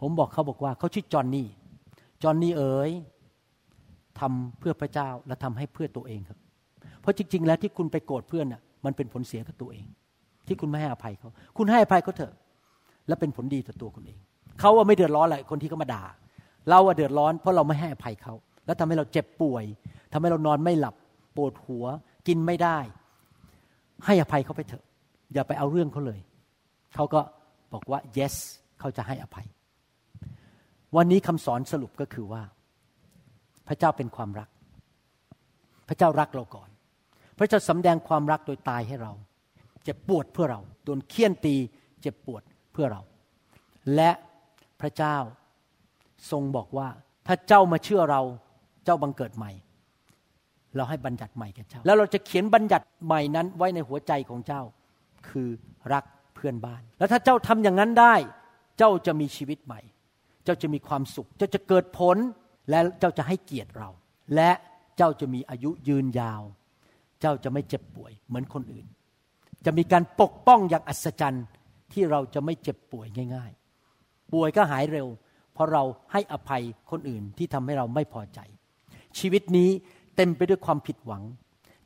ผมบอกเขาบอกว่าเขาชื่อจอนนี่จอนนี่เอ๋ยทำเพื่อพระเจ้าและทำให้เพื่อตัวเองครับ เพราะจริง ๆ แล้วที่คุณไปโกรธเพื่อนน่ะมันเป็นผลเสียกับตัวเอง ที่คุณไม่ให้อภัยเขา คุณให้อภัยเขาเถอะ และเป็นผลดีต่อตัวคุณเอง เขาว่าไม่เดือดร้อนอะไรคนที่เขามาด่า เราอะเดือดร้อนเพราะเราไม่ให้อภัยเขา แล้วทำให้เราเจ็บป่วยทำให้เรานอนไม่หลับปวดหัว กินไม่ได้ ให้อภัยเขาไปเถอะ อย่าไปเอาเรื่องเขาเลย เขาก็บอกว่า yes เขาจะให้อภัย วันนี้คำสอนสรุปก็คือว่า พระเจ้าเป็นความรัก พระเจ้ารักเราก่อน พระเจ้าสำแดงความรักโดยตายให้เรา เจ็บปวดเพื่อเรา โดนเคี่ยนตีเจ็บปวดเพื่อเรา และพระเจ้าทรงบอกว่า ถ้าเจ้ามาเชื่อเรา เจ้าบังเกิดใหม่ เราให้บัญญัติใหม่แก่เจ้า แล้วเราจะเขียนบัญญัติใหม่นั้นไว้ในหัวใจของเจ้า คือรักเพื่อนบ้าน แล้วถ้าเจ้าทำอย่างนั้นได้ เจ้าจะมีชีวิตใหม่ เจ้าจะมีความสุข เจ้าจะเกิดผล และเจ้าจะให้เกียรติเรา และเจ้าจะมีอายุยืนยาว เจ้าจะไม่เจ็บป่วยเหมือนคนอื่น จะมีการปกป้องอย่างอัศจรรย์ที่เราจะไม่เจ็บป่วยง่าย ๆ ป่วยก็หายเร็ว เพราะเราให้อภัยคนอื่นที่ทำให้เราไม่พอใจ ชีวิตนี้ เต็มไปด้วยความผิดหวัง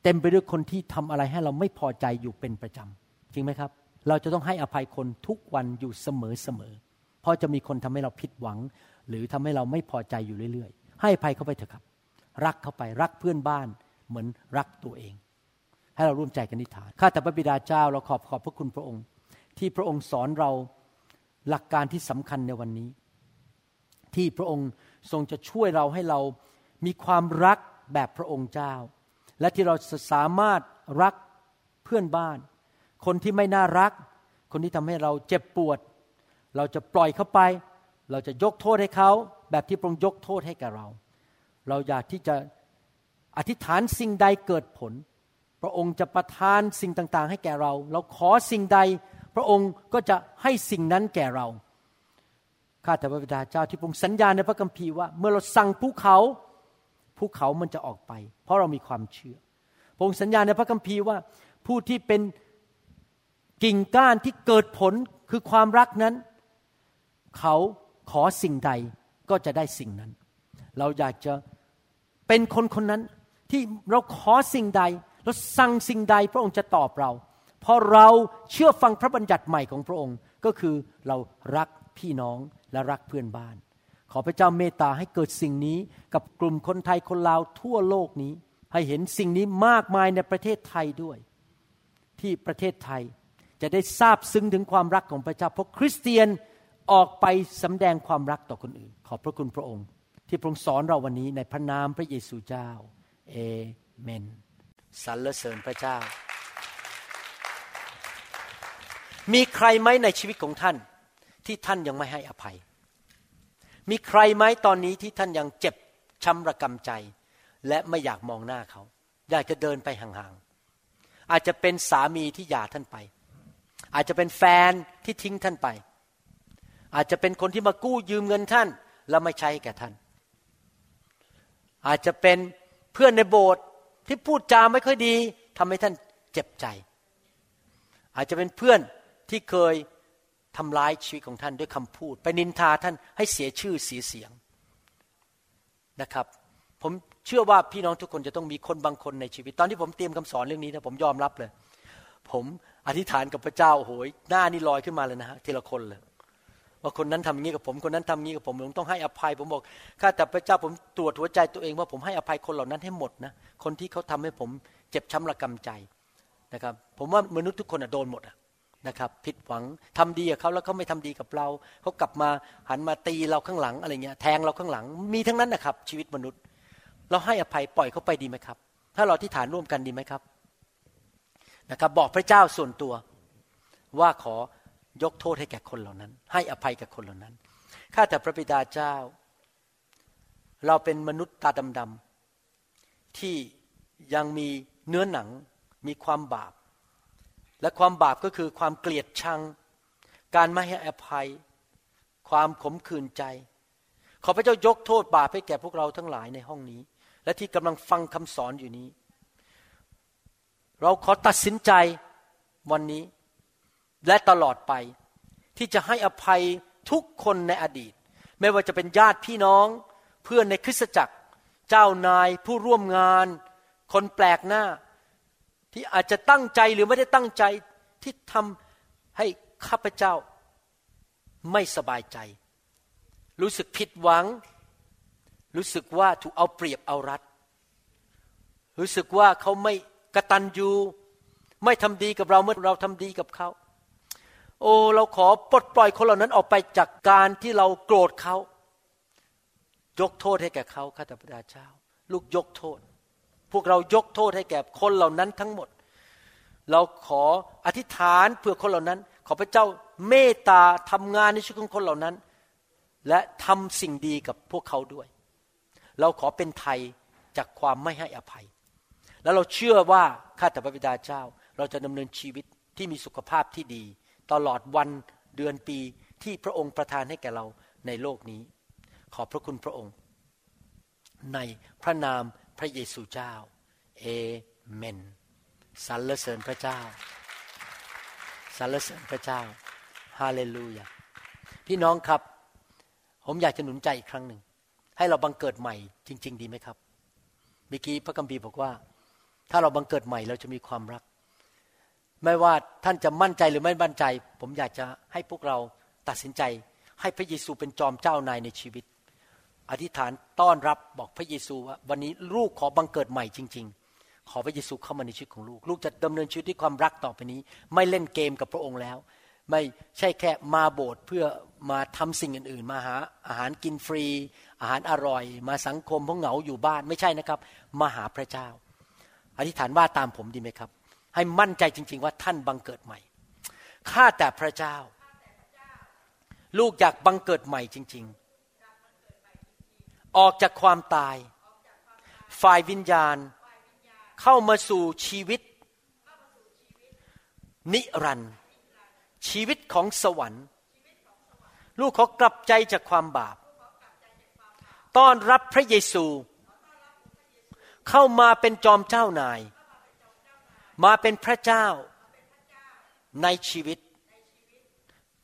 เต็มไปด้วยคนที่ทำอะไรให้เราไม่พอใจอยู่เป็นประจำจริงไหมครับ เราจะต้องให้อภัยคนทุกวันอยู่เสมอเสมอเพราะจะมีคนทำให้เราผิดหวัง หรือทำให้เราไม่พอใจอยู่เรื่อยๆ ให้อภัยเขาไปเถอะครับ รักเขาไปรักเพื่อนบ้านเหมือนรักตัวเอง ให้เราร่วมใจกันนิฐานข้าแต่พระบิดาเจ้าเราขอบขอบพระคุณพระองค์ ที่พระองค์สอนเราหลักการที่สำคัญในวันนี้ ที่พระองค์ทรงจะช่วยเราให้เรามีความรัก แบบพระองค์เจ้า และที่เราสามารถรักเพื่อนบ้าน คนที่ไม่น่ารัก คนที่ทำให้เราเจ็บปวด เราจะปล่อยเขาไป เราจะยกโทษให้เขาแบบที่พระองค์ยกโทษให้กับเรา เราอยากที่จะอธิษฐานสิ่งใดเกิดผล พระองค์จะประทานสิ่งต่างๆ ให้แก่เรา เราขอสิ่งใด พระองค์ก็จะให้สิ่งนั้นแก่เราข้าแต่พระบิดาเจ้าที่พระองค์สัญญาในพระคัมภีร์ว่า เมื่อเราสั่งภูเขา ภูเขามันจะออกไป เพราะเรามีความเชื่อพระองค์สัญญาในพระคัมภีร์ว่า ผู้ที่เป็นกิ่งก้านที่เกิดผลคือความรักนั้น เขาขอสิ่งใดก็จะได้สิ่งนั้น เราอยากจะเป็นคนคนนั้นที่เราขอสิ่งใดเราสั่งสิ่งใดพระองค์จะตอบเราเพราะเราเชื่อฟังพระบัญญัติใหม่ของพระองค์ก็คือเรารักพี่น้องและรักเพื่อนบ้าน ขอพระเจ้าเมตตาให้เกิดสิ่งนี้กับกลุ่มคนไทยคนลาวทั่วโลกนี้ ให้เห็นสิ่งนี้มากมายในประเทศไทยด้วย ที่ประเทศไทยจะได้ทราบซึ้งถึงความรักของพระเจ้า เพราะคริสเตียนออกไปสำแดงความรักต่อคนอื่น ขอบพระคุณพระองค์ ที่พระองค์สอนเราวันนี้ในพระนามพระเยซูเจ้าเอเมนสรรเสริญพระเจ้า มีใครไหมในชีวิตของท่านที่ท่านยังไม่ให้อภัย มีใครไหมตอนนี้ที่ท่านยังเจ็บช้ำระกำใจ และไม่อยากมองหน้าเขา อยากจะเดินไปห่างๆ อาจจะเป็นสามีที่หย่าท่านไป อาจจะเป็นแฟนที่ทิ้งท่านไป อาจจะเป็นคนที่มากู้ยืมเงินท่าน แล้วไม่ใช้แก่ท่าน อาจจะเป็นเพื่อนในโบสถ์ที่พูดจาไม่ค่อยดีทำให้ท่านเจ็บใจ อาจจะเป็นเพื่อนที่เคย ทำร้ายชีวิตของท่านด้วยคำพูด ไปนินทาท่านให้เสียชื่อเสียเสียงนะครับ ผมเชื่อว่าพี่น้องทุกคนจะต้องมีคนบางคนในชีวิต ตอนที่ผมเตรียมคำสอนเรื่องนี้นะผมยอมรับเลย ผมอธิษฐานกับพระเจ้าโอ้โหน้านี่ลอยขึ้นมาเลยนะฮะทีละคนเลยว่าคนนั้นทำงี้กับผมคนนั้นทำงี้กับผมผมต้องให้อภัย ผมบอกข้าแต่พระเจ้าผมตรวจหัวใจตัวเองว่าผมให้อภัยคนเหล่านั้นให้หมดนะคนที่เขาทำให้ผมเจ็บช้ำระกำใจนะครับ ผมว่ามนุษย์ทุกคนโดนหมดอะ นะครับผิดหวังทำดีกับเขาแล้วเขาไม่ทำดีกับเราเขากลับมาหันมาตีเราข้างหลังอะไรเงี้ยแทงเราข้างหลังมีทั้งนั้นนะครับ ชีวิตมนุษย์ เราให้อภัยปล่อยเขาไปดีไหมครับ ถ้าเราที่ฐานร่วมกันดีไหมครับนะครับ บอกพระเจ้าส่วนตัว ว่าขอยกโทษให้แก่คนเหล่านั้น ให้อภัยแก่คนเหล่านั้นข้าแต่พระบิดาเจ้า เราเป็นมนุษย์ตาดำๆที่ยังมีเนื้อหนังมีความบาป และความบาปก็คือความเกลียดชัง การไม่ให้อภัย ความขมขื่นใจ ขอพระเจ้ายกโทษบาปให้แก่พวกเราทั้งหลายในห้องนี้ และที่กำลังฟังคำสอนอยู่นี้ เราขอตัดสินใจวันนี้ และตลอดไป ที่จะให้อภัยทุกคนในอดีต ไม่ว่าจะเป็นญาติพี่น้อง เพื่อนในคริสตจักร เจ้านายผู้ร่วมงาน คนแปลกหน้า ที่อาจจะตั้งใจหรือไม่ได้ตั้งใจที่ทำให้ข้าพเจ้าไม่สบายใจ รู้สึกผิดหวัง รู้สึกว่าถูกเอาเปรียบเอารัด รู้สึกว่าเขาไม่กระตันยูไม่ทำดีกับเราเมื่อเราทำดีกับเขา โอ้เราขอปลดปล่อยคนเหล่านั้นออกไปจากการที่เราโกรธเขา ยกโทษให้แก่เขาข้าแต่พระเจ้า ลูกยกโทษ พวกเรายกโทษให้แก่คนเหล่านั้นทั้งหมด เราขออธิษฐานเพื่อคนเหล่านั้น ขอพระเจ้าเมตตาทำงานในชีวิตของคนเหล่านั้น และทำสิ่งดีกับพวกเขาด้วย เราขอเป็นไทยจากความไม่ให้อภัย แล้วเราเชื่อว่าข้าแต่พระบิดาเจ้า เราจะดำเนินชีวิตที่มีสุขภาพที่ดี ตลอดวันเดือนปีที่พระองค์ประทานให้แก่เราในโลกนี้ ขอบพระคุณพระองค์ ในพระนาม พระเยซูเจ้า เอเมนสรรเสริญพระเจ้าสรรเสริญพระเจ้า ฮาเลลูยา พี่น้องครับ ผมอยากจะหนุนใจอีกครั้งหนึ่ง ให้เราบังเกิดใหม่จริง ๆ ดีไหมครับ เมื่อกี้พระกัมภีบอกว่า ถ้าเราบังเกิดใหม่เราจะมีความรัก ไม่ว่าท่านจะมั่นใจหรือไม่มั่นใจ ผมอยากจะให้พวกเราตัดสินใจ ให้พระเยซูเป็นจอมเจ้านายในชีวิต อธิษฐานต้อนรับบอกพระเยซูว่าวันนี้ลูกขอบังเกิดใหม่จริง ๆ ขอพระเยซูเข้ามาในชีวิตของลูก ลูกจะดำเนินชีวิตด้วยความรักต่อไปนี้ ไม่เล่นเกมกับพระองค์แล้ว ไม่ใช่แค่มาโบสถ์เพื่อมาทำสิ่งอื่นๆ มาหาอาหารกินฟรี อาหารอร่อย มาสังคมเพราะเหงาอยู่บ้านไม่ใช่นะครับ มาหาพระเจ้า อธิษฐานว่าตามผมดีไหมครับ ให้มั่นใจจริง ๆ ว่าท่านบังเกิดใหม่ข้าแต่พระเจ้า ลูกอยากบังเกิดใหม่จริง ๆ ออกจากความตาย ฝ่ายวิญญาณ เข้ามาสู่ชีวิต นิรันดร์ชีวิตของสวรรค์ ลูกขอกลับใจจากความบาป ต้อนรับพระเยซู เข้ามาเป็นจอมเจ้านาย มาเป็นพระเจ้าในชีวิต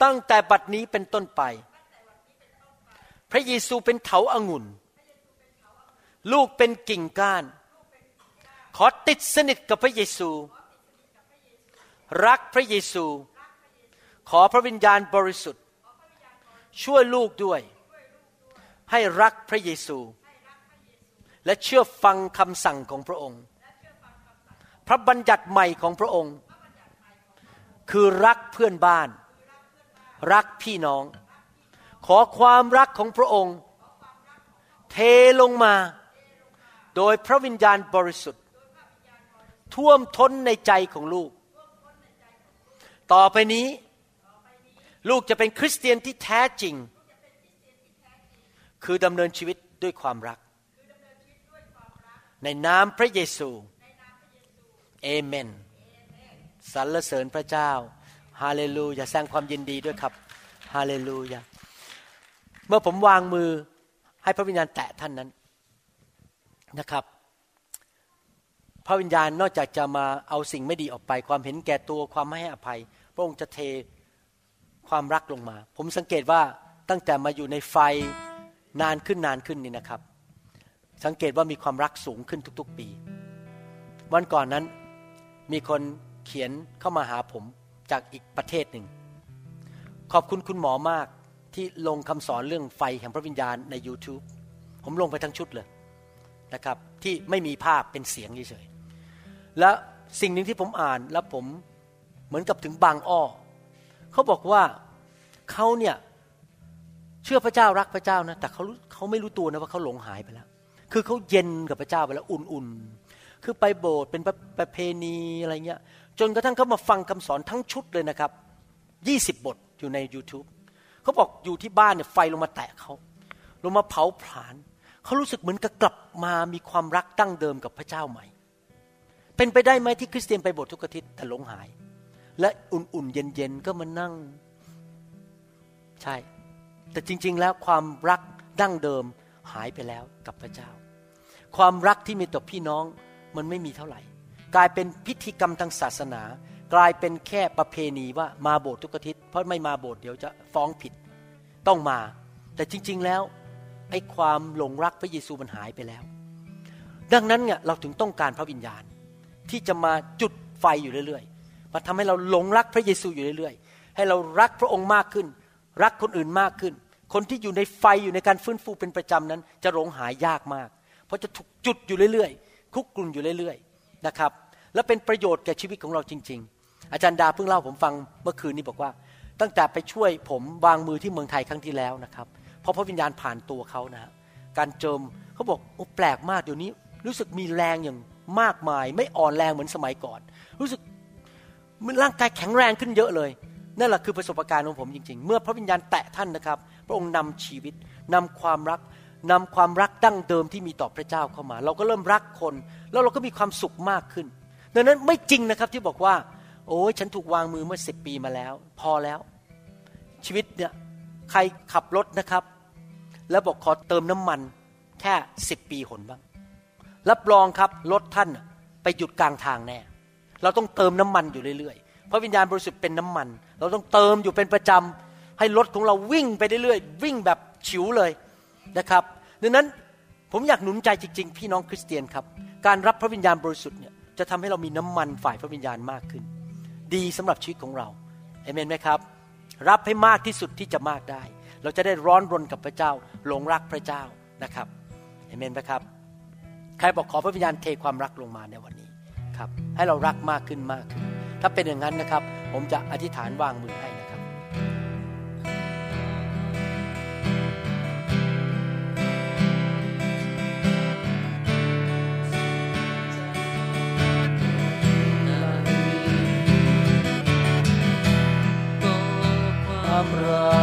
ตั้งแต่บัดนี้เป็นต้นไป ระเยซูเป็นเถาอางุ่น ลูกเป็นกิ่งก้าน ขอติดสนิทกับพระเยซู รักพระเยซู ขอพระวิญญาณบริสุทธิ์ ช่วยลูกด้วย ให้รักพระเยซู และเชื่อฟังคำสั่งของพระองค์ พระบัญญัติใหม่ของพระองค์ คือรักเพื่อนบ้าน รักพี่น้อง ขอความรักของพระองค์ เทลงมา โดยพระวิญญาณบริสุทธิ์ ท่วมท้นในใจของลูก ต่อไปนี้ ลูกจะเป็นคริสเตียนที่แท้จริง คือดำเนินชีวิตด้วยความรัก ในนามพระเยซูเอเมนสรรเสริญพระเจ้า ฮาเลลูยาแสดงความยินดีด้วยครับ ฮาเลลูยา เมื่อผมวางมือให้พระวิญญาณแตะท่านนั้นนะครับ พระวิญญาณนอกจากจะมาเอาสิ่งไม่ดีออกไป ความเห็นแก่ตัวความไม่ให้อภัย พระองค์จะเทความรักลงมา ผมสังเกตว่าตั้งแต่มาอยู่ในไฟนานขึ้นนานขึ้นนี่นะครับ สังเกตว่ามีความรักสูงขึ้นทุกๆปี วันก่อนนั้นมีคนเขียนเข้ามาหาผมจากอีกประเทศหนึ่ง ขอบคุณคุณหมอมาก ที่ลงคำสอนเรื่องไฟแห่งพระวิญญาณใน YouTube ผมลงไปทั้งชุดเลยนะครับ ที่ไม่มีภาพเป็นเสียงเฉยๆและสิ่งหนึ่งที่ผมอ่านแล้วผมเหมือนกับถึงบางอ้อเขาบอกว่าเขาเนี่ยเชื่อพระเจ้ารักพระเจ้านะแต่เขาเขาไม่รู้ตัวนะว่าเขาหลงหายไปแล้ว คือเขาเย็นกับพระเจ้าไปแล้วอุ่นๆ คือไปโบสถ์เป็นประเพณีอะไรเงี้ยจนกระทั่งเขามาฟังคำสอนทั้งชุดเลยนะครับยี่สิบบทอยู่ใน YouTube เขาบอกอยู่ที่บ้านเนี่ยไฟลงมาแตะเขาลงมาเผาผลาญเขารู้สึกเหมือนกับกลับมามีความรักตั้งเดิมกับพระเจ้าใหม่ เป็นไปได้ไหมที่คริสเตียนไปโบสถ์ทุกอาทิตย์แต่หลงหาย และอุ่นๆเย็นๆก็มานั่ง ใช่ แต่จริง ๆ แล้วความรักดั้งเดิมหายไปแล้วกับพระเจ้า ความรักที่มีต่อพี่น้องมันไม่มีเท่าไหร่ กลายเป็นพิธีกรรมทางศาสนา กลายเป็นแค่ประเพณีว่ามาโบสถ์ทุกอาทิตย์เพราะไม่มาโบสถ์เดี๋ยวจะฟ้องผิดต้องมา แต่จริง ๆแล้วไอ้ความหลงรักพระเยซูมันหายไปแล้ว ดังนั้นเนี่ยเราถึงต้องการพระวิญญาณ ที่จะมาจุดไฟอยู่เรื่อยๆมาทำให้เราหลงรักพระเยซูอยู่เรื่อยๆ ให้เรารักพระองค์มากขึ้น รักคนอื่นมากขึ้น คนที่อยู่ในไฟอยู่ในการฟื้นฟูเป็นประจำนั้น จะหลงหายยากมาก เพราะจะถูกจุดอยู่เรื่อยๆ คุกกลุ่นอยู่เรื่อยๆนะครับ และเป็นประโยชน์แก่ชีวิตของเราจริง ๆ อาจารย์ดาเพิ่งเล่าผมฟังเมื่อคืนนี้บอกว่า ตั้งแต่ไปช่วยผมวางมือที่เมืองไทยครั้งที่แล้วนะครับเพราะพระวิญญาณผ่านตัวเขานะฮะการเจิมเขาบอกโอ้แปลกมากเดี๋ยวนี้ รู้สึกมีแรงอย่างมากมาย ไม่อ่อนแรงเหมือนสมัยก่อน รู้สึกมันร่างกายแข็งแรงขึ้นเยอะเลยนั่นแหละคือประสบการณ์ของผมจริง ๆ เมื่อพระวิญญาณแตะท่านนะครับ พระองค์นำชีวิตนำความรักนำความรักดั้งเดิมที่มีต่อพระเจ้าเข้ามา เราก็เริ่มรักคน แล้วเราก็มีความสุขมากขึ้น ดังนั้นไม่จริงนะครับที่บอกว่า โอ้ยฉันถูกวางมือเมื่อสิบปีมาแล้ว พอแล้ว ชีวิตเนี่ยใครขับรถนะครับ แล้วบอกขอเติมน้ำมัน แค่สิบปีหนบ้างรับรองครับรถท่านไปหยุดกลางทางแน่ เราต้องเติมน้ำมันอยู่เรื่อยๆ เพราะวิญญาณบริสุทธิ์เป็นน้ำมัน เราต้องเติมอยู่เป็นประจำให้รถของเราวิ่งไปเรื่อยๆ วิ่งแบบฉิวเลยนะครับดังนั้นผมอยากหนุนใจจริง ๆ พี่น้องคริสเตียนครับ การรับพระวิญญาณบริสุทธิ์เนี่ย จะทำให้เรามีน้ำมันฝ่ายพระวิญญาณมากขึ้น ดีสำหรับชีวิตของเราเอเมนไหมครับ รับให้มากที่สุดที่จะมากได้ เราจะได้ร้อนรนกับพระเจ้าหลงรักพระเจ้านะครับเอเมนไหมครับ ใครบอกขอพระวิญญาณเทความรักลงมาในวันนี้ครับ ให้เรารักมากขึ้นมากขึ้น ถ้าเป็นอย่างนั้นนะครับ ผมจะอธิษฐานวางมือให้นะามรัก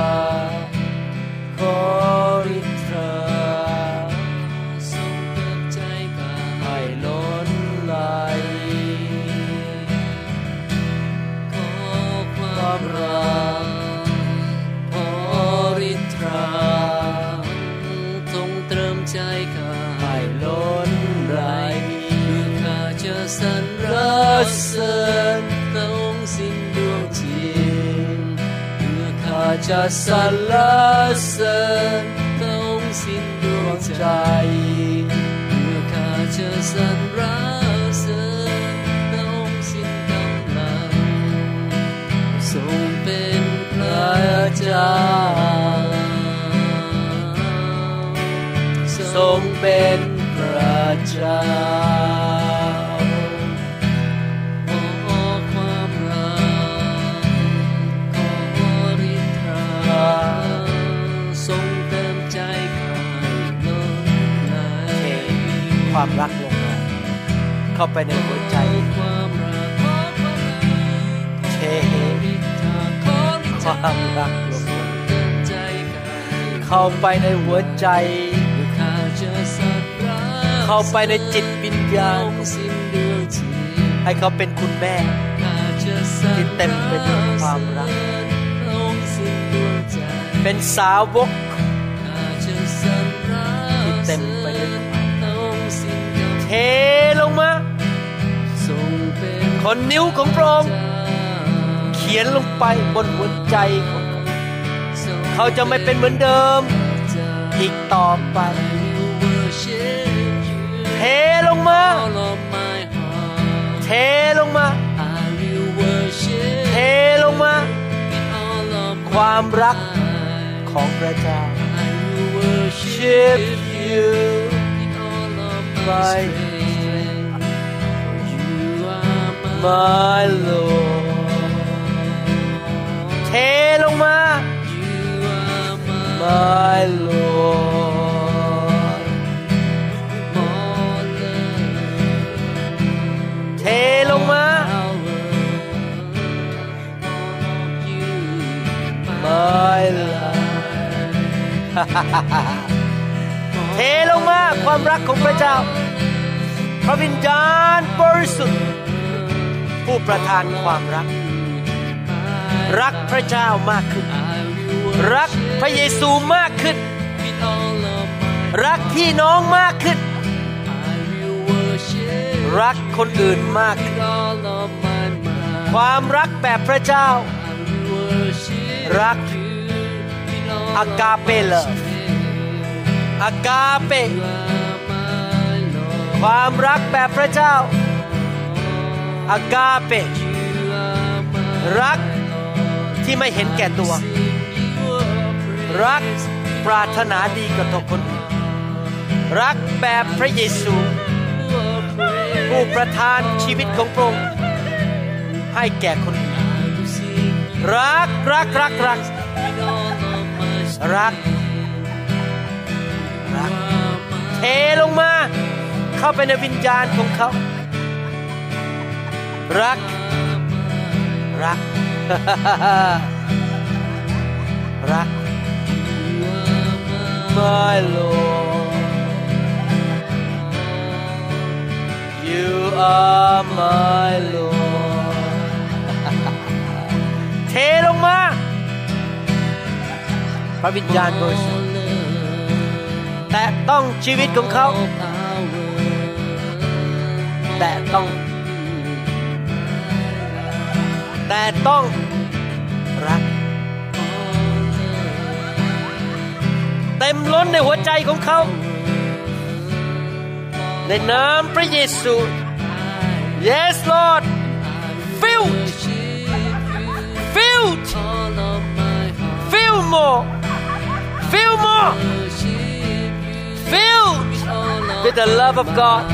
จะจะสสรรเสริญพระองสิ้นดวงใจเพื่อข้าจะสรรเสริญพระองสิ้นกำลังทรงเป็นพระเจ้าทรงเป็นพระเจ้า เข้าไปในหัวใจความรักขอความรักเทฤทธาขอฤทความรักลงเข้าไปในหัวใจ เข้าไปในจิตวิญญาณให้เขาเป็นคุณแม่ที่เต็มไปด้วยความรัก เป็นสาวกที่เต็มไปด้วยความเท ลงมาคนนิ้วของพระองค์เขียนลงไปบนหัวใจของเขาเขาจะไม่เป็นเหมือนเดิม อีกต่อไปเทลงมาเทลงมาเทลงมา ความรักของพระเจ้า Worship you my my Lord เทลงมา my Lord เทลงมา my life เทลงมาความรักของพระเจ้า พระวิญญาณบริสุทธิ์ ผู้ประทานความรัก รักพระเจ้ามากขึ้น รักพระเยซูมากขึ้น รักพี่น้องมากขึ้น รักคนอื่นมากขึ้น ความรักแบบพระเจ้า รักอากาเปเลออากาเปความรักแบบพระเจ้าอากาเปรักที่ไม่เห็นแก่ตัว รักปรารถนาดีกับต่อคนอื่นรักแบบพระเยซู ผู้ประทานชีวิตของพระองค์ให้แก่คนอื่นรักรักรักรักรักรักเทลงมาเข้าไปในวิญญาณของเขา รัก รัก รัก My Lord You are my Lord เทลงมาพระวิญญาณบริสุทธิ์แต่ต้องชีวิตของเขา แต่ต้อง แต่ต้องรัก เต็มล้นในหัวใจของเขา ในนามพระเยซู Yes Lord filled filled fill more fill more filled with the love of God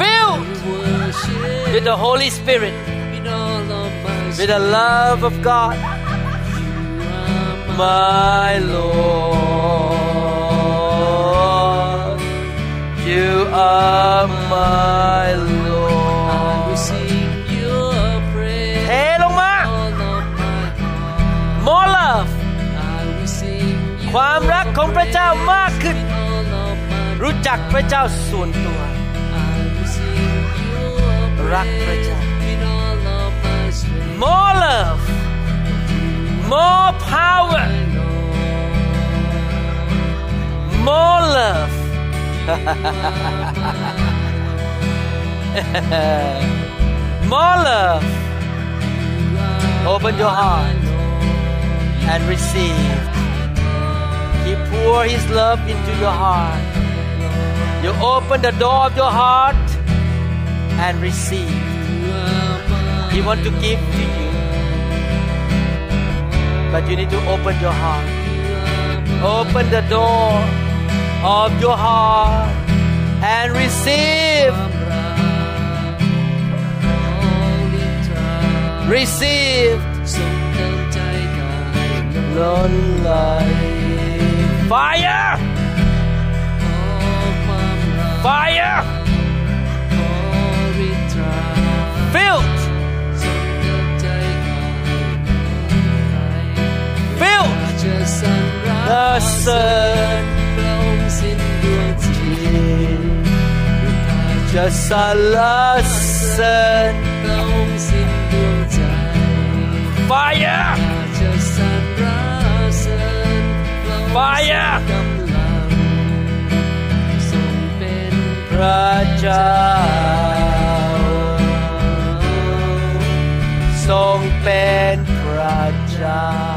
filled with the Holy Spirit With the love of God my Lord you are my Lord เทลงมา more love ความรักของพระเจ้ามากขึ้น รู้จักพระเจ้าส่วนตัว รักพระเจ้า more love. More power. More love. More love. Open your heart and receive. He pour His love into your heart. You open the door of your heart and receive he wants to give to you. But you need to open your heart. Open the door of your heart and receive. Receive. Fire! Fire! Fill. Filled the sun จะสรรเสริญ fire fire พระเจ้าทรงเป็นพระเจ้า